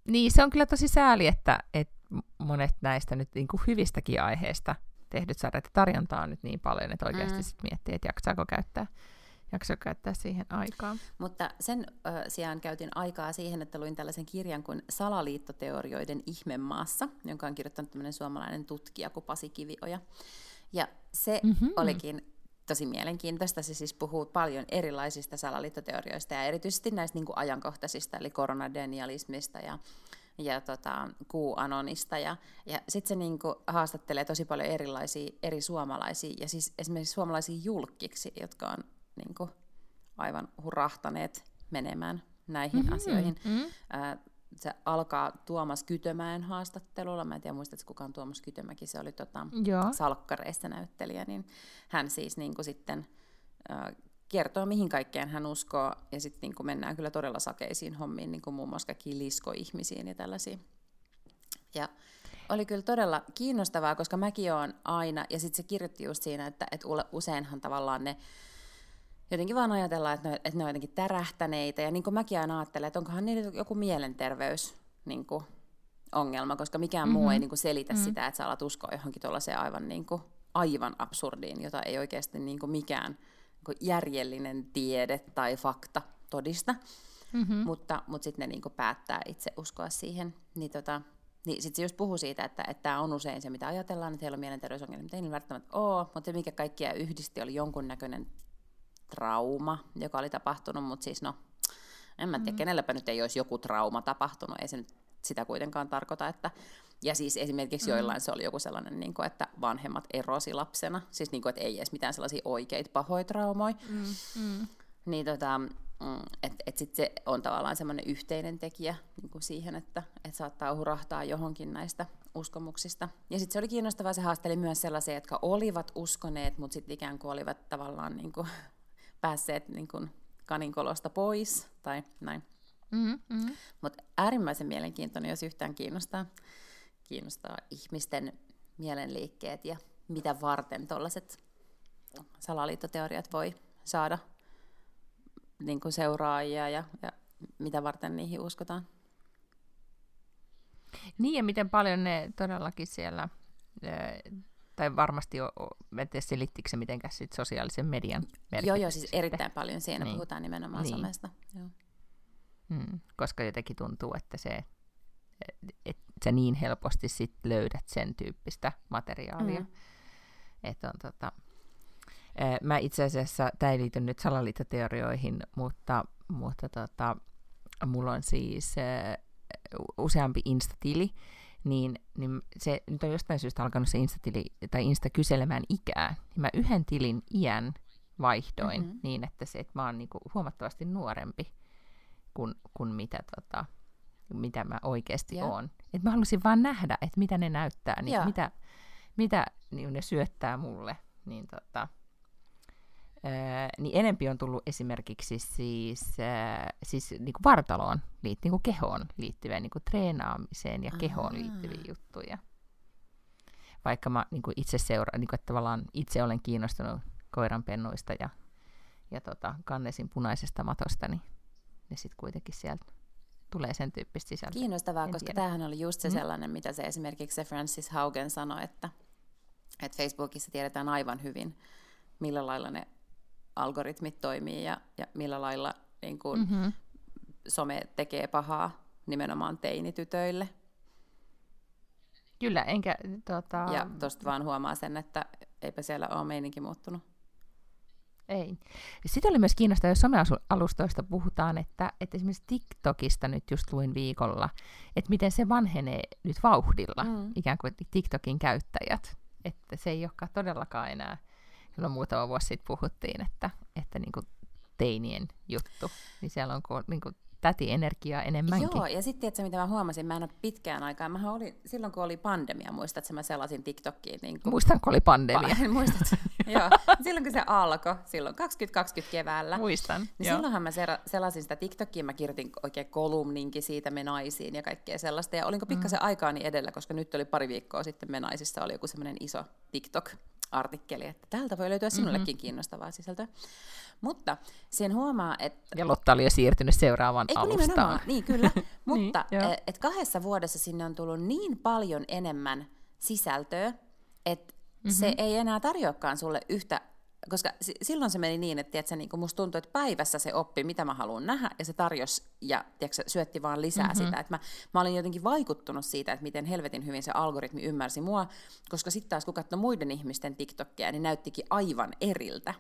niin se on kyllä tosi sääli, että, että monet näistä nyt niin kuin hyvistäkin aiheista tehdyt sarjat tarjontaa on nyt niin paljon, että oikeasti mm. sit miettii, että jaksaako käyttää jakso käyttää siihen aikaa. Mutta sen ö, sijaan käytin aikaa siihen, että luin tällaisen kirjan kuin Salaliittoteorioiden ihmemaassa, jonka on kirjoittanut tämmöinen suomalainen tutkija kuin Pasi Kivioja. Ja se mm-hmm. olikin tosi mielenkiintoista. Se siis puhuu paljon erilaisista salaliittoteorioista ja erityisesti näistä niin kuin ajankohtaisista, eli koronadenialismista ja ja tota, QAnonista. Ja, ja sitten se niinku haastattelee tosi paljon erilaisia eri suomalaisia, ja siis esimerkiksi suomalaisia julkiksi, jotka on niinku aivan hurahtaneet menemään näihin mm-hmm, asioihin. Mm-hmm. Äh, se alkaa Tuomas Kytömäen haastattelulla. Mä en tiedä, muistatko kukaan Tuomas Kytömäki, se oli tota, salkkareissa näyttelijä, niin hän siis niin kuin sitten äh, kertoo, mihin kaikkeen hän uskoo, ja sitten niin kuin mennään kyllä todella sakeisiin hommiin, niin kuin muun muassa kaikkiin liskoihmisiin ja tällaisiin. Ja oli kyllä todella kiinnostavaa, koska mäkin olen aina, ja sitten se kirjoitti just siinä, että, että useinhan tavallaan ne jotenkin vaan ajatellaan, että ne, että ne on jotenkin tärähtäneitä. Ja niin kuin mäkin aina ajattelen, että onkohan niillä joku mielenterveys niin kuin, ongelma, koska mikään mm-hmm. muu ei mhm. niin kuin, selitä mm-hmm. sitä, että sä alat uskoa johonkin tuollaiseen aivan, niin kuin, aivan absurdiin, jota ei oikeasti niin kuin, mikään niin kuin, järjellinen tiede tai fakta todista. Mm-hmm. Mutta, mutta sitten ne niin kuin, päättää itse uskoa siihen. Niin, tota, niin sitten se just puhuu siitä, että, että tämä on usein se, mitä ajatellaan, että heillä on mielenterveysongelmia, mutta ei niillä välttämättä ole, mutta se, mikä kaikkia yhdisti, oli jonkunnäköinen trauma, joka oli tapahtunut, mutta siis no, en mä tiedä, mm. kenelläpä nyt ei olisi joku trauma tapahtunut, ei se nyt sitä kuitenkaan tarkoita, että ja siis esimerkiksi mm. joillain se oli joku sellainen, niin kuin, että vanhemmat erosi lapsena, siis niin kuin, että ei edes mitään sellaisia oikeita pahoja traumoja. Mm. Mm. Niin tota, mm, että et sitten se on tavallaan semmoinen yhteinen tekijä niin kuin siihen, että et saattaa hurahtaa johonkin näistä uskomuksista. Ja sitten se oli kiinnostavaa, se haasteli myös sellaisia, jotka olivat uskoneet, mutta sitten ikään kuin olivat tavallaan niin kuin päässeet niin kuin kaninkolosta pois tai näin. Mm-hmm. mm-hmm. Mutta äärimmäisen mielenkiintoinen, jos yhtään kiinnostaa, kiinnostaa ihmisten mielenliikkeet ja mitä varten tuollaiset salaliittoteoriat voi saada niin kuin seuraajia ja, ja mitä varten niihin uskotaan. Niin ja miten paljon ne todellakin siellä tai varmasti, jo, en tiedä selittikö se mitenkään sit sosiaalisen median merkitys. Joo, joo, siis erittäin paljon siinä niin. puhutaan nimenomaan niin. somesta. Joo. Mm, koska jotenkin tuntuu, että se, että sä niin helposti sit löydät sen tyyppistä materiaalia. Mm. Että on tota, mä itse asiassa, tämä ei liity nyt salaliittoteorioihin, mutta, mutta tota, mulla on siis useampi instatili, niin, niin se nyt on jostain syystä alkanut se Insta-tili, tai Insta kyselemään ikää, niin mä yhden tilin iän vaihdoin mm-hmm. niin, että se, että mä oon niinku huomattavasti nuorempi kuin, kuin mitä, tota, mitä mä oikeasti yeah. oon. Et mä halusin vaan nähdä, että mitä ne näyttää, niin yeah. mitä, mitä niin ne syöttää mulle. Niin tota, niin enempi on tullut esimerkiksi siis, siis niin kuin vartaloon, liit, niin kuin kehoon liittyviä, niin kuin treenaamiseen ja kehoon liittyviä juttuja. Vaikka mä niin kuin itse seuraan, niin kuin, että tavallaan itse olen kiinnostunut koiranpennuista ja, ja tota, kannesin punaisesta matosta, niin ne sitten kuitenkin sieltä tulee sen tyyppistä sisältöä. Kiinnostavaa, en koska tiedä. tämähän oli just se mm. sellainen, mitä se esimerkiksi se Francis Haugen sanoi, että, että Facebookissa tiedetään aivan hyvin, millä lailla ne algoritmit toimii ja, ja millä lailla niin kun, mm-hmm. some tekee pahaa nimenomaan teinitytöille. Kyllä, enkä... Tota... Ja tuosta vaan huomaa sen, että eipä siellä ole meininki muuttunut. Ei. Sitten oli myös kiinnostavaa, jos somealustoista puhutaan, että, että esimerkiksi TikTokista nyt just luin viikolla, että miten se vanhenee nyt vauhdilla, mm. ikään kuin TikTokin käyttäjät. Että se ei olekaan todellakaan enää, silloin muutama vuosi sitten puhuttiin, että, että niin kuin teinien juttu, niin siellä on niin kuin täti-energiaa enemmänkin. Joo, ja sitten että mitä mä huomasin, mä en ole pitkään aikaa, mä olin, silloin kun oli pandemia, muistat, että mä selasin TikTokiin. Niin kun... Muistan, kun oli pandemia. Pa- muistat, joo. Silloin kun se alkoi, silloin 2020 keväällä. Muistan, Niin joo. silloinhan mä selasin sitä TikTokia, mä kirjoitin oikein kolumninkin siitä me naisiin ja kaikkea sellaista. Ja olinko pikkasen mm. aikaani edellä, koska nyt oli pari viikkoa sitten me naisissa oli joku semmoinen iso TikTok artikkeli, että täältä voi löytyä sinullekin mm-hmm. kiinnostavaa sisältöä. Mutta sen huomaa, että... Ja Lotta oli jo siirtynyt seuraavaan Eiku, alustaan. Niin, kyllä. Mutta niin, et, et kahdessa vuodessa sinne on tullut niin paljon enemmän sisältöä, että mm-hmm. se ei enää tarjoakaan sulle yhtä koska silloin se meni niin, että tiedätkö, niin musta tuntui, että päivässä se oppi, mitä mä haluan nähdä, ja se tarjosi ja tiedätkö, syötti vaan lisää mm-hmm. sitä. Että mä, mä olin jotenkin vaikuttunut siitä, että miten helvetin hyvin se algoritmi ymmärsi mua, koska sitten taas kun katsoi muiden ihmisten TikTokia, niin näyttikin aivan eriltä.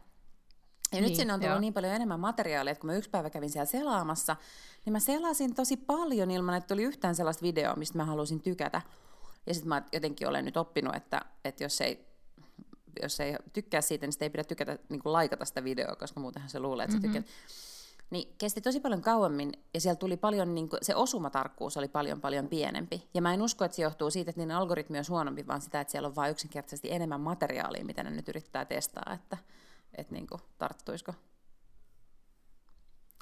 Ja niin, nyt sinne on tullut joo. niin paljon enemmän materiaalia, että kun mä yksi päivä kävin siellä selaamassa, niin mä selasin tosi paljon ilman, että tuli yhtään sellaista videoa, mistä mä halusin tykätä. Ja sitten mä jotenkin olen nyt oppinut, että, että jos ei jos ei tykkää siitä, niin sitä ei pidä tykätä, niin kuin laikata sitä videoa, koska muutenhan se luulee, että mm-hmm. sä tykkäät. Niin kesti tosi paljon kauemmin, ja siellä tuli paljon, niin kuin, se osumatarkkuus oli paljon paljon pienempi. Ja mä en usko, että se johtuu siitä, että niiden algoritmi on huonompi, vaan sitä, että siellä on vain yksinkertaisesti enemmän materiaalia, mitä ne nyt yrittää testaa, että, että niin kuin, tarttuisiko.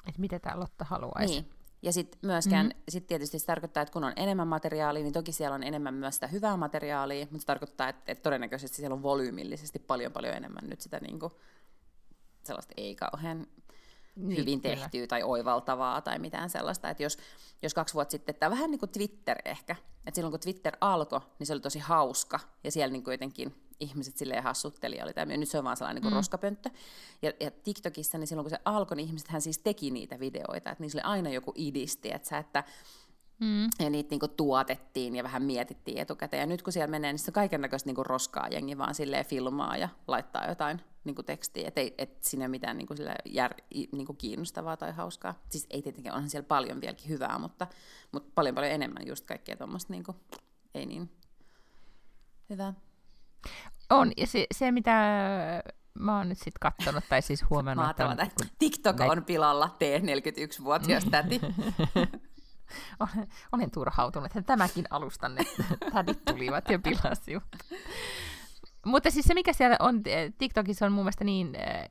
Että mitä tämä Lotta haluaisi. Niin. Ja sitten myöskään, mm-hmm. sit tietysti se tarkoittaa, että kun on enemmän materiaalia, niin toki siellä on enemmän myös sitä hyvää materiaalia, mutta se tarkoittaa, että, että todennäköisesti siellä on volyymillisesti paljon paljon enemmän nyt sitä niin kuin, sellaista ei kauhean niin, hyvin tehtyä kyllä. tai oivaltavaa tai mitään sellaista. Että jos, jos kaksi vuotta sitten, tämä vähän niin kuin Twitter ehkä, että silloin kun Twitter alkoi, niin se oli tosi hauska ja siellä niin kuin jotenkin ihmiset silleen hassutteli oli tämä, nyt se on vaan sellainen niin kuin mm. roskapönttö. Ja, ja TikTokissa, niin silloin kun se alkoi, niin ihmiset hän siis teki niitä videoita, että niissä oli aina joku idisti, että sä, että Mm. Ja niitä niinku tuotettiin ja vähän mietittiin etukäteen. Ja nyt kun siellä menee, niin se on kaiken näköistä niinku roskaa jengi vaan silleen filmaa ja laittaa jotain niinku tekstiä. Että et siinä ei ole mitään niinku jär, niinku kiinnostavaa tai hauskaa. Siis ei tietenkään, onhan siellä paljon vieläkin hyvää, mutta, mutta paljon paljon enemmän just kaikkea tuommoista niinku, ei niin hyvää. On, ja se, se mitä mä oon nyt sitten katsonut, tai siis huomannut, että... Että TikTok näin... on pilalla, T41-vuotias täti. olen, olen turhautunut, että tämäkin alustan, että tädit tulivat ja pilasivat. Mutta siis se, mikä siellä on, TikTokissa on mun mielestä niin äh,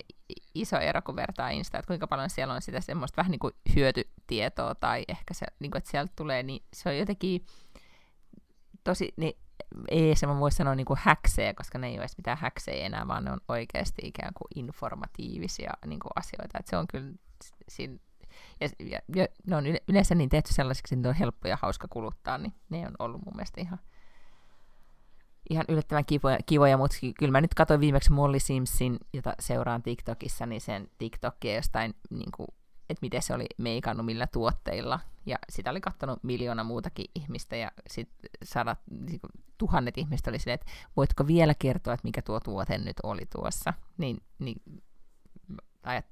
iso ero, kun vertaa Insta, että kuinka paljon siellä on sitä semmoista vähän niin kuin hyötytietoa, tai ehkä se, niin kuin, että sieltä tulee, niin se on jotenkin tosi, niin ei se mä voi sanoa niin kuin häksejä, koska ne ei ole edes mitään häksejä enää, vaan ne on oikeasti ikään kuin informatiivisia niin kuin asioita. Et se on kyllä siinä, ja, ja, ja ne on yleensä niin tehty sellaisiksi, että ne on helppo ja hauska kuluttaa, niin ne on ollut mun mielestä ihan, ihan yllättävän kivoja, kivoja mutta kyllä mä nyt katsoin viimeksi Molly Simpson, jota seuraan TikTokissa, niin sen TikTokia jostain niin kuin että miten se oli meikannut millä tuotteilla. Ja sitä oli katsonut miljoona muutakin ihmistä ja sitten sadat, niin tuhannet ihmiset oli silleen, että voitko vielä kertoa, että mikä tuo tuote nyt oli tuossa. Niin, niin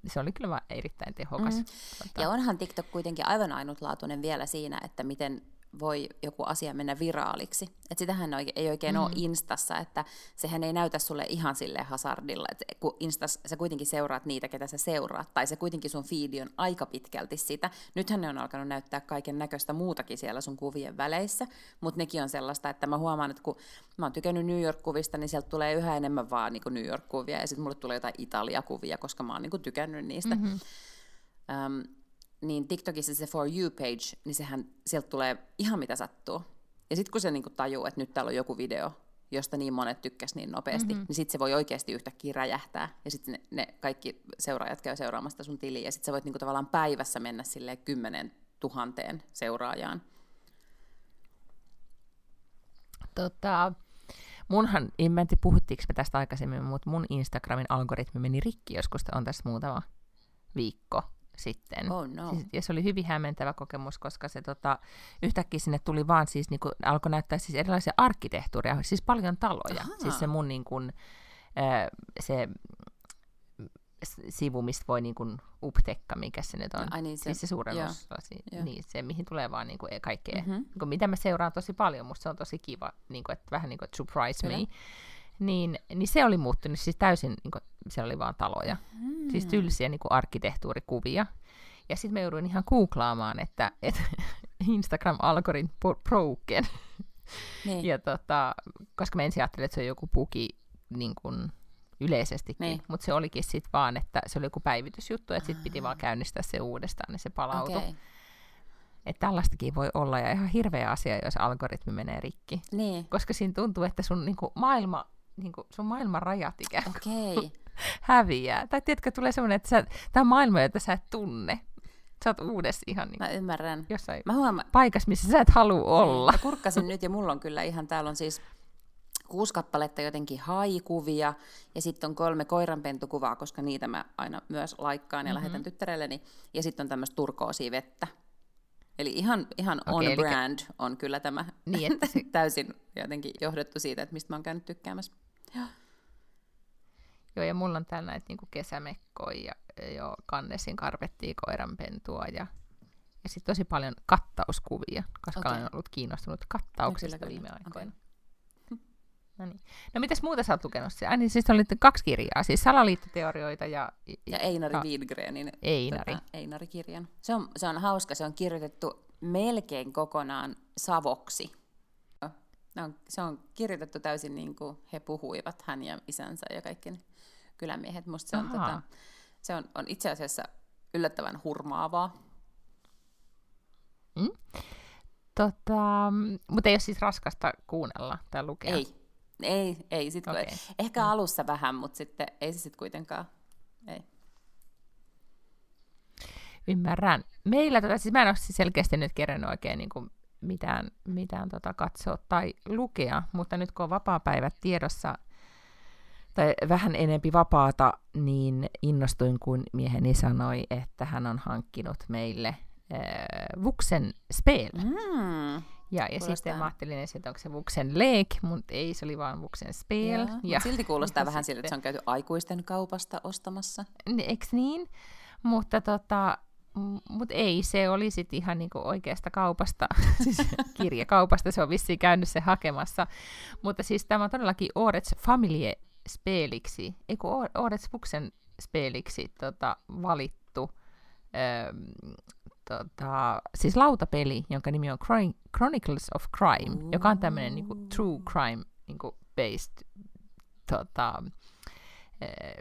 se oli kyllä erittäin tehokas. Mm. Ja onhan TikTok kuitenkin aivan ainutlaatuinen vielä siinä, että miten voi joku asia mennä viraaliksi. Et sitähän ei oikein mm. ole Instassa, että sehän ei näytä sulle ihan sille hasardilla, että kun Instas sä kuitenkin seuraat niitä, ketä sä seuraat, tai se kuitenkin sun feedi on aika pitkälti sitä. Nythän ne on alkanut näyttää kaiken näköistä muutakin siellä sun kuvien väleissä, mutta nekin on sellaista, että mä huomaan, että kun mä oon tykännyt New York-kuvista, niin sieltä tulee yhä enemmän vaan niin New York-kuvia, ja sitten mulle tulee jotain Italia-kuvia, koska mä oon niin tykännyt niistä. Mm-hmm. Um, niin TikTokissa se For You-page, niin sehän sieltä tulee ihan mitä sattuu. Ja sitten kun se niinku tajuu, että nyt täällä on joku video, josta niin monet tykkäs niin nopeasti, mm-hmm. niin sitten se voi oikeasti yhtäkkiä räjähtää. Ja sitten ne, ne kaikki seuraajat käy seuraamasta sun tiliä. Ja sitten sä voit niinku tavallaan päivässä mennä sille kymmenen tuhanteen seuraajaan. Tota, munhan, en mä tiedä puhuttiinko me tästä aikaisemmin, mutta mun Instagramin algoritmi meni rikki joskus, on tässä muutama viikko sitten. Oh no. siis, ja se oli hyvin hämmentävä kokemus, koska se tota, yhtäkkiä sinne tuli vaan siis, niin kuin, alkoi näyttää siis erilaisia arkkitehtuuria, siis paljon taloja. Aha. Siis se mun niin kuin, se sivu, mistä voi niin kuin uptekka, mikä se nyt on. Ai niin, se, siis se suuren joo, osa, si- joo. niin, se mihin tulee vaan niin kuin kaikkea, Mhm. mm-hmm. niin kuin, mitä mä seuraan tosi paljon, musta se on tosi kiva, niin kuin, että vähän niin kuin surprise Kyllä. me, niin, niin se oli muuttunut siis täysin, niin kuin, siellä oli vaan taloja, Mm. siis tylsiä niin kuin arkkitehtuurikuvia. Ja sitten mä jouduin ihan googlaamaan, että, että Instagram-algoritmi broken. Niin. Ja tota, koska mä ensin ajattelin, että se on joku bugi niin kuin yleisestikin, Niin. mutta se olikin sitten vaan, että se oli joku päivitysjuttu, että sitten piti vaan käynnistää se uudestaan, niin se palautui. Okei. Että tällaistakin voi olla, ja ihan hirveä asia, jos algoritmi menee rikki. Niin. Koska siinä tuntuu, että sun niinku, maailma, niinku, sun maailman rajat ikään kuin Okei. häviää. Tai tiedätkö, tulee semmoinen, että sä, tämä on maailma, jota sä et tunne. Sä oot uudessa ihan niin Mä ymmärrän. jossain Mä huomaan, paikassa, missä sä et halua olla. Mä kurkkasin nyt ja mulla on kyllä ihan, täällä on siis kuusi kappaletta jotenkin haikuvia ja sitten on kolme koiranpentukuvaa, koska niitä mä aina myös laikkaan ja mm-hmm. lähetän tyttärelleni. Ja sitten on tämmöistä turkoosia vettä. Eli ihan, ihan on Okei, eli- brand on kyllä tämä Niin, että se, täysin jotenkin johdettu siitä, että mistä mä oon käynyt tykkäämässä. Joo, ja mulla on täällä näitä niinku kesämekkoja ja jo kannesin karvettia koiranpentua ja, ja sitten tosi paljon kattauskuvia, koska Okei. olen ollut kiinnostunut kattauksista kyllä, viime kyllä. aikoina. No niin. No mitäs muuta sä oot lukenut? Ai niin, siis oli kaksi kirjaa, siis salaliittoteorioita ja, Ja Einari Ah. Widgrenin Einari. Tota, Einari-kirjan. Se on, se on hauska, se on kirjoitettu melkein kokonaan savoksi. On, se on kirjoitettu täysin niin kuin he puhuivat, hän ja isänsä ja kaikki ne kylämiehet. Musta se, on, tota, se on, on itse asiassa yllättävän hurmaavaa. Tota, mutta ei ole siis raskasta kuunnella tai lukea. Ei, ei, ei. Sit, okay. Ehkä alussa vähän, mutta sitten ei se sitten kuitenkaan. Ei. Ymmärrän. Meillä, tota, siis mä en ole siis selkeästi nyt kerännyt oikein niin kuin mitään, mitään tota katsoa tai lukea, mutta nyt kun on vapaa-päivät tiedossa, tai vähän enempi vapaata, niin innostuin, kun mieheni sanoi, että hän on hankkinut meille äh, Vuxen Spel. Mm. Ja, ja sitten mä ajattelin, että onko se Vuxen Lake, mutta ei, se oli vaan Vuxen Spel. Joo, Ja, silti kuulostaa ja vähän siltä, että se on käyty aikuisten kaupasta ostamassa. Eks niin? Mutta tota, mut ei, se oli sitten ihan niinku oikeasta kaupasta, siis kirjakaupasta, se on vissiin käynyt se hakemassa. Mutta siis tämä on todellakin Årets Familie Speliksi, ei kun Årets Vuxen Speliksi tota, valittu öö, tota, siis lautapeli, jonka nimi on Chronicles of Crime, joka on tämmöinen niinku true crime niinku based tota,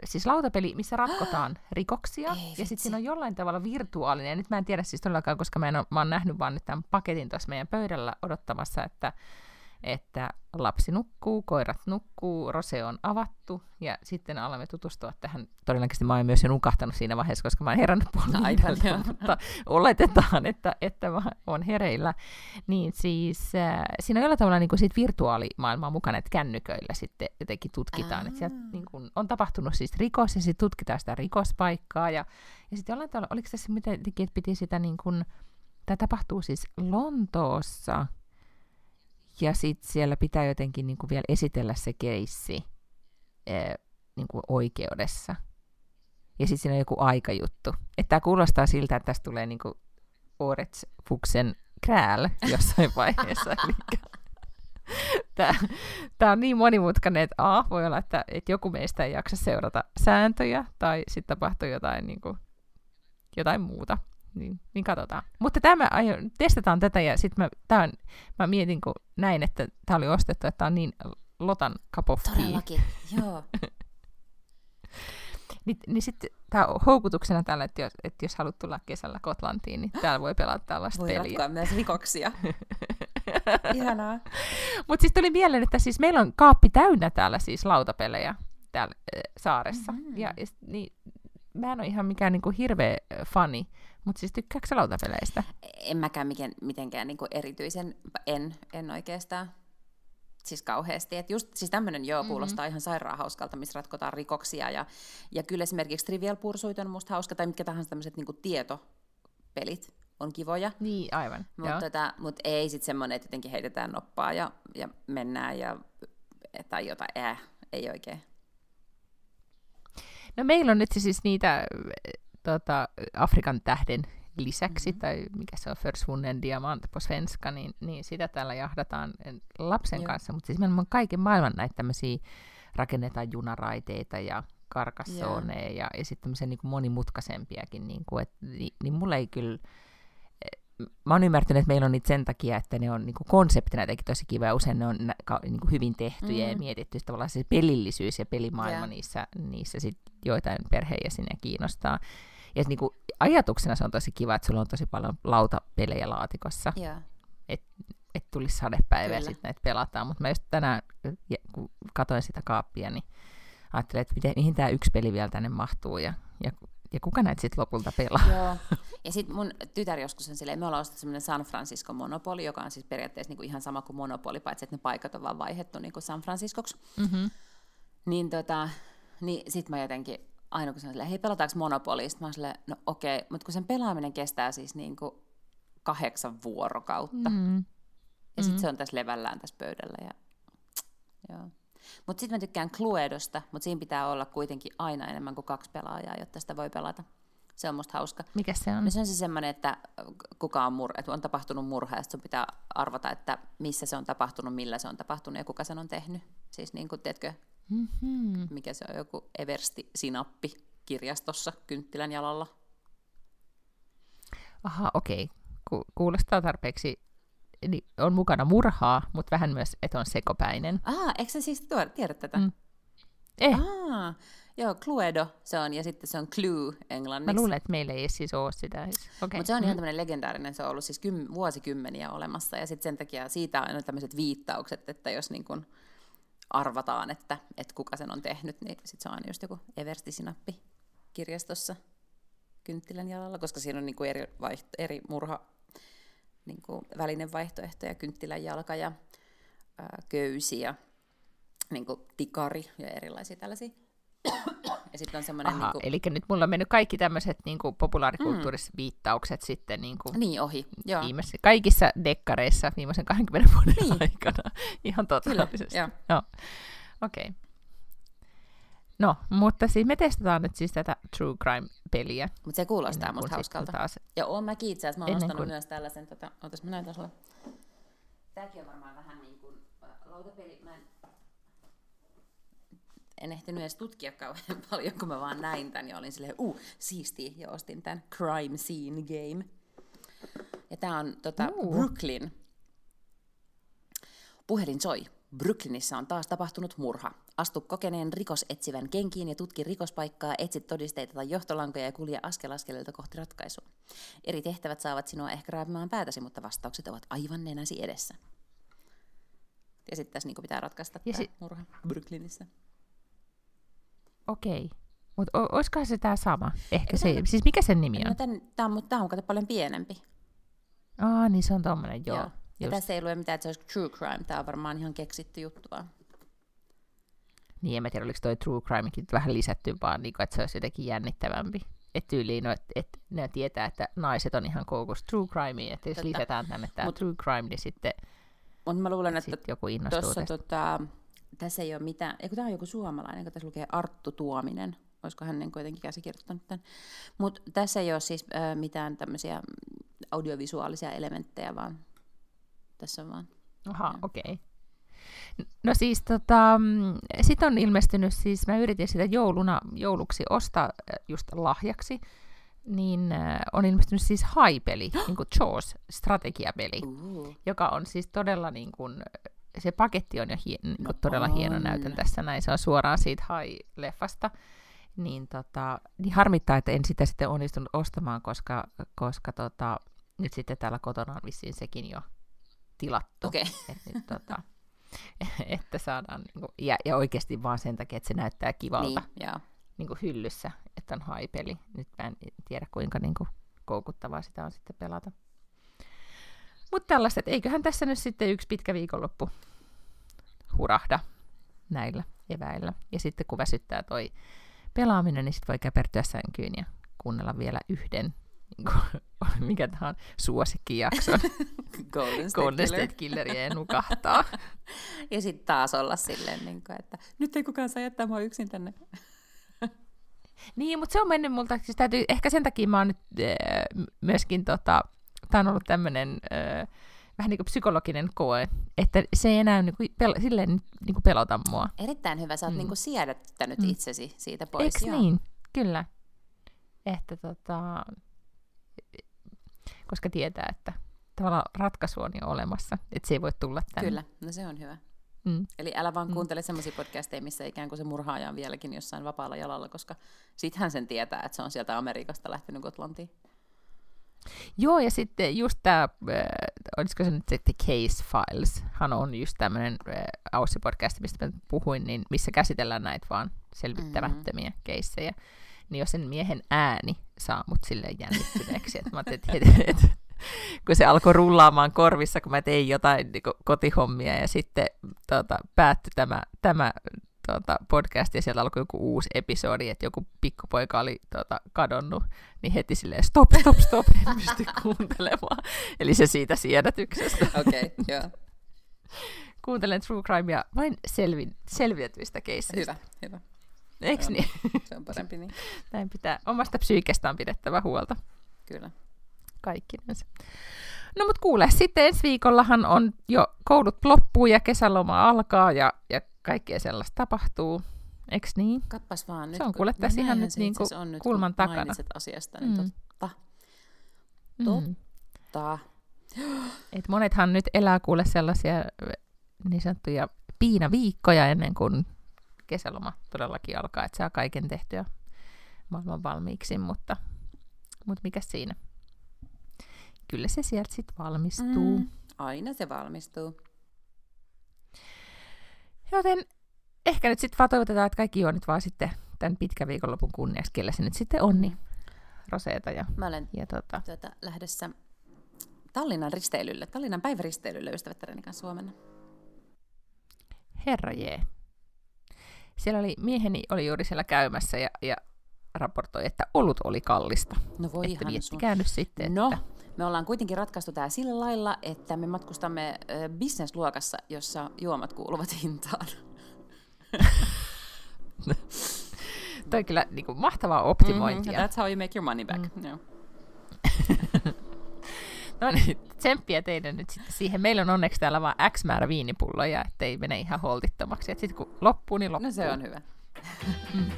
siis lautapeli, missä ratkotaan rikoksia, Ei ja sitten siinä on jollain tavalla virtuaalinen, ja nyt mä en tiedä siis todellakaan, koska mä, en ole, mä oon nähnyt vaan nyt tämän paketin tuossa meidän pöydällä odottamassa, että, että lapsi nukkuu, koirat nukkuu, rose on avattu, ja sitten alamme tutustua tähän. Todennäköisesti mä oon myös jo nukahtanut siinä vaiheessa, koska mä oon herännyt joo. mutta oletetaan, että, että mä oon hereillä. Niin siis äh, siinä on jollain tavalla niin kuin siitä virtuaalimaailmaa mukana, että kännyköillä sitten jotenkin tutkitaan. Että sieltä niin kuin, on tapahtunut siis rikos ja sitten tutkitaan sitä rikospaikkaa. Ja, ja sitten jollain tavalla, oliko tässä miten että piti sitä niin kuin, tämä tapahtuu siis Lontoossa ja sitten siellä pitää jotenkin niin kuin vielä esitellä se keissi eh, niin kuin oikeudessa. Ja sitten siinä on joku aikajuttu. Että tämä kuulostaa siltä, että tästä tulee niin kuin Årets Fuchsen krääl jossain vaiheessa. Tämä on niin monimutkainen, että A, voi olla, että, että joku meistä ei jaksa seurata sääntöjä, tai sitten tapahtuu jotain, niin kuin, jotain muuta. Niin, niin katsotaan. Mutta tämä aion, testataan tätä, ja sitten mä, tää on, mä mietin, kun näin, että tämä oli ostettu, että tämä on niin Lotan cup of tea. Todellakin, joo. Niin, niin sitten tämä on houkutuksena tällä, että jos, että jos haluat tulla kesällä Kotlantiin, niin täällä voi pelata tällaista Voi peliä. ratkoa myös rikoksia. Ihanaa. Mutta siis tuli mieleen, että siis meillä on kaappi täynnä täällä siis lautapelejä täällä äh, saaressa. Mhm. Ja, ja niin, mä en ole ihan mikään niinku hirveä äh, fani, mutta siis tykkääkö sä lautapeleistä? En mäkään miken, mitenkään niin kuin erityisen, en, en oikeastaan. Siis kauheasti. Et just, siis tämmöinen joo kuulostaa mm-hmm. ihan sairaan hauskalta, missä ratkotaan rikoksia. Ja, ja kyllä esimerkiksi Trivial Pursuit on musta hauska, tai mitkä tahansa tämmöiset niin tietopelit on kivoja. Niin, aivan. Mutta tota, mut ei sitten semmoinen, että jotenkin heitetään noppaa ja, ja mennään ja, tai jotain, äh, ei oikein. No meillä on nyt siis niitä tota, Afrikan tähden lisäksi, mm-hmm. tai mikä se on, Försvunnen diamant på svenska, niin, niin sitä täällä jahdataan lapsen Joo. kanssa, mutta siis meillä on kaiken maailman näitä tämmöisiä, rakennetaan junaraiteita ja karkassoneja yeah. ja, ja sitten tämmöisiä niin monimutkaisempiakin, niin, kuin, et, niin, niin mulla ei kyllä, mä oon ymmärtänyt, että meillä on niitä sen takia, että ne on niin kuin konseptina jotenkin tosi kiva ja usein ne on niin kuin hyvin tehtyjä mm. ja mietitty tavallaan se pelillisyys ja pelimaailma yeah. niissä, niissä sit joitain perheenjäseniä kiinnostaa. Ja niin kuin, ajatuksena se on tosi kiva, että sulla on tosi paljon lautapelejä laatikossa. Että et tulisi sadepäivä ja sitten näitä pelataan. Mutta mä just tänään, kun katsoin sitä kaappia, niin ajattelin, että miten, mihin tämä yksi peli vielä tänne mahtuu. Ja, ja, ja kuka näitä sitten lopulta pelaa? Joo. Ja sitten mun tytär joskus on silleen, me ollaan ostettu semmoinen San Francisco Monopoly, joka on siis periaatteessa niinku ihan sama kuin Monopoly, paitsi että ne paikat on vaan vaihdettu niinku San Franciscoksi. Mm-hmm. Niin, tota, niin sitten mä jotenkin aina kun se on silleen, hei pelataanko Monopolista, mä oon silleen, no okei, okay. mutta kun sen pelaaminen kestää siis niin kuin kahdeksan vuorokautta. Mm. Ja sitten mm. se on tässä levällään tässä pöydällä. Ja... Joo. Mutta sitten mä tykkään Cluedosta, mutta siinä pitää olla kuitenkin aina enemmän kuin kaksi pelaajaa, jotta sitä voi pelata. Se on musta hauska. Mikä se on? No se on se semmoinen, että kuka on, mur- että on tapahtunut murha ja sun pitää arvata, että missä se on tapahtunut, millä se on tapahtunut ja kuka sen on tehnyt. Siis niin kuin, teetkö, mm-hmm. mikä se on, joku Eversti Sinappi kirjastossa Kynttilän jalalla. Aha, okei. Okay. Ku- kuulostaa tarpeeksi niin on mukana murhaa, mutta vähän myös, että on sekopäinen. Ah, eikö sä siis tuo, tiedä tätä? Mm. Eh. Ah, joo, Cluedo se on, ja sitten se on Clue englanniksi. Mä luulen, että meillä ei siis ole sitä. Okay. Mutta se on mm. ihan tämmöinen legendaarinen, se on ollut siis kym, vuosikymmeniä olemassa, ja sitten sen takia siitä on tämmöiset viittaukset, että jos niin kun arvataan, että, että kuka sen on tehnyt, niin sitten se on aina just joku Eversti-sinappi kirjastossa kynttilän jalalla, koska siinä on niin kuin eri, vaihto, eri murha niin kuin välinen vaihtoehto ja kynttilän jalka ja ää, köysi ja niin kuin tikari ja erilaisia tällaisia. Ja sitten on semmoinen... Aha, niin kuin... eli nyt mulla on mennyt kaikki tämmöiset niin populaarikulttuuriset mm. viittaukset sitten niin kuin niin ohi, joo. Viimeisessä, kaikissa dekkareissa viimeisen 20 vuoden niin. aikana. Ihan totaalisesti. Joo. joo. Okei. Okay. No, mutta siis me testataan nyt siis tätä True Crime-peliä. Mutta se kuulostaa musta hauskalta. Taas... Ja oon mäkin itse asiassa, mä oon ostanut kuin... myös tällaisen, tota, ootas mä näytän sulle. Tääkin on varmaan vähän niin kuin lautapeli, mä en, ehtinyt edes tutkia kauhean paljon, kun mä vaan näin tän ja olin silleen, uh, siisti, ja ostin tän Crime Scene Game. Ja tää on tota, uh. Brooklyn. Puhelin soi. Brooklynissa on taas tapahtunut murha. Astu kokeneen rikosetsivän kenkiin ja tutki rikospaikkaa, etsit todisteita tai johtolankoja ja kulje askel askeleelta kohti ratkaisua. Eri tehtävät saavat sinua ehkä raapimaan päätäsi, mutta vastaukset ovat aivan nenäsi edessä. Ja sitten tässä niinku pitää ratkaista ja tämä si- murha Brooklynissa. Okei. Okay. Mutta olisikohan se tämä sama? Ehkä se, se, siis mikä sen nimi on? No, tämä on, tää on, on paljon pienempi. Aa, niin se on tommonen, joo. joo. Ja tässä ei lue mitään, että se olisi true crime. Tämä on varmaan ihan keksitty juttu vaan. Niin, en mä tiedä, oliko toi true crimekin vähän lisätty vaan, niin kuin, että se olisi jotenkin jännittävämpi. Että tyyliin, no, että et, ne tietää, että naiset on ihan koukussa true crimeen, että jos Totta. lisätään tänne tämä true crime, niin sitten Mutta mä luulen, että joku innostuu tossa, tota, tässä ei ole mitään, eikö tämä on joku suomalainen, kun tässä lukee Arttu Tuominen, olisiko hän niin kuitenkin käsikirjoittanut tämän. Mutta tässä ei ole siis äh, mitään tämmöisiä audiovisuaalisia elementtejä, vaan tässä vaan. Aha, okei. Okay. No siis tota, mm, sit on ilmestynyt siis, mä yritin sitä jouluna, jouluksi ostaa just lahjaksi, niin äh, on ilmestynyt siis haipeli, niin kuin Jaws, strategiapeli, uh. joka on siis todella niin kuin, se paketti on jo hien, niin kuin todella on. hieno näytön tässä näin, se on suoraan siitä hai-leffasta, niin, tota, niin harmittaa, että en sitä sitten onnistunut ostamaan, koska, koska tota, nyt sitten täällä kotona on vissiin sekin jo tilattu. Okay. Et nyt, tota, että saadaan, niin kuin, ja, ja oikeasti vaan sen takia, että se näyttää kivalta niin, niin kuin hyllyssä, että on haipeli. Nyt mä en tiedä, kuinka niin kuin, koukuttavaa sitä on sitten pelata. Mutta tällaiset, eiköhän tässä nyt sitten yksi pitkä viikonloppu hurahda näillä eväillä. Ja sitten kun väsyttää toi pelaaminen, niin sitten voi käpertyä sänkyyn ja kuunnella vielä yhden niin kuin, mikä tämä on, suosikkijakso. Golden State, Golden State Killeria nukahtaa. ja sitten taas olla silleen, niin kuin, että nyt ei kukaan saa jättää mua yksin tänne. Niin, mutta se on mennyt multa, siis täytyy, ehkä sen takia mä oon nyt äh, myöskin, tota, tää on ollut tämmönen äh, vähän niin kuin psykologinen koe, että se ei enää niin kuin, pel- silleen niin kuin pelota mua. Erittäin hyvä, sä oot mm. niin kuin siedättänyt mm. itsesi siitä pois. Eiks niin? Kyllä. Että tota, koska tietää, että tavallaan ratkaisu on jo olemassa, että se ei voi tulla tänne. Kyllä, no se on hyvä. Mm. Eli älä vaan mm. kuuntele semmoisia podcasteja, missä ikään kuin se murhaaja on vieläkin jossain vapaalla jalalla, koska sittenhän sen tietää, että se on sieltä Amerikasta lähtenyt Gotlantiin. Joo, ja sitten just tämä, äh, olisiko se nyt se The Case Files, hän on just tämmöinen äh, Aussi-podcast, mistä mä puhuin, niin missä käsitellään näitä vaan selvittämättömiä mm-hmm. keissejä. Niin jos sen miehen ääni saa mut silleen jännittyneeksi, että mä että et, et, kun se alkoi rullaamaan korvissa, kun mä tein jotain niin kotihommia, ja sitten tota, päättyi tämä, tämä tuota, podcast ja sieltä alkoi joku uusi episodi, että joku pikkupoika oli tuota, kadonnut, niin heti silleen stop, stop, stop, en pysty kuuntelemaan. Eli se siitä siedätyksestä. Okei, okay, joo. Kuuntelen true crimea vain selvi, selviätyistä keisseistä. Hyvä, hyvä. Eiks niin? Se on parempi niin. Näin pitää omasta psyykestään pidettävä huolta. Kyllä. Kaikkinensa. No mut kuule, sitten ensi viikollahan on jo koulut loppuu ja kesäloma alkaa ja, ja kaikkea sellaista tapahtuu. Eks niin? Kappas vaan. Nyt, se on kuule tässä ihan nyt niinku on nyt, kulman takana. asiasta, niin mm. totta. Totta. Mm. Et monethan nyt elää kuule sellaisia niin sanottuja piinaviikkoja ennen kuin kesäloma todellakin alkaa, että saa kaiken tehtyä maailman valmiiksi, mutta, mutta mikä siinä? Kyllä se sieltä sitten valmistuu. Mm, aina se valmistuu. Joten ehkä nyt sitten vaan toivotetaan, että kaikki on nyt vaan sitten tämän pitkän viikonlopun kunniaksi, kelle se nyt sitten on, niin Roseeta ja... Mä olen ja tuota... Tuota, lähdössä Tallinnan risteilylle, Tallinnan päiväristeilylle ystävättäreni kanssa huomenna. Herra jee. Siellä oli, mieheni oli juuri siellä käymässä ja, ja raportoi, että olut oli kallista. No voi että ihan sun... käynyt sitten, No, että... me ollaan kuitenkin ratkaistu tämä sillä lailla, että me matkustamme bisnesluokassa, jossa juomat kuuluvat hintaan. Toi kyllä niin kuin, mahtavaa optimointia. Mm-hmm, that's how you make your money back. Mm. No. no niin, tsemppiä teidän nyt sitten siihen. Meillä on onneksi täällä vain X määrä viinipulloja, ettei mene ihan holtittomaksi. Sitten kun loppuu, niin loppuu. No se on hyvä. mm.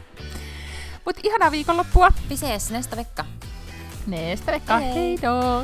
Mutta ihanaa viikonloppua. Vi ses nästa vecka. Nästa vecka. Hej då.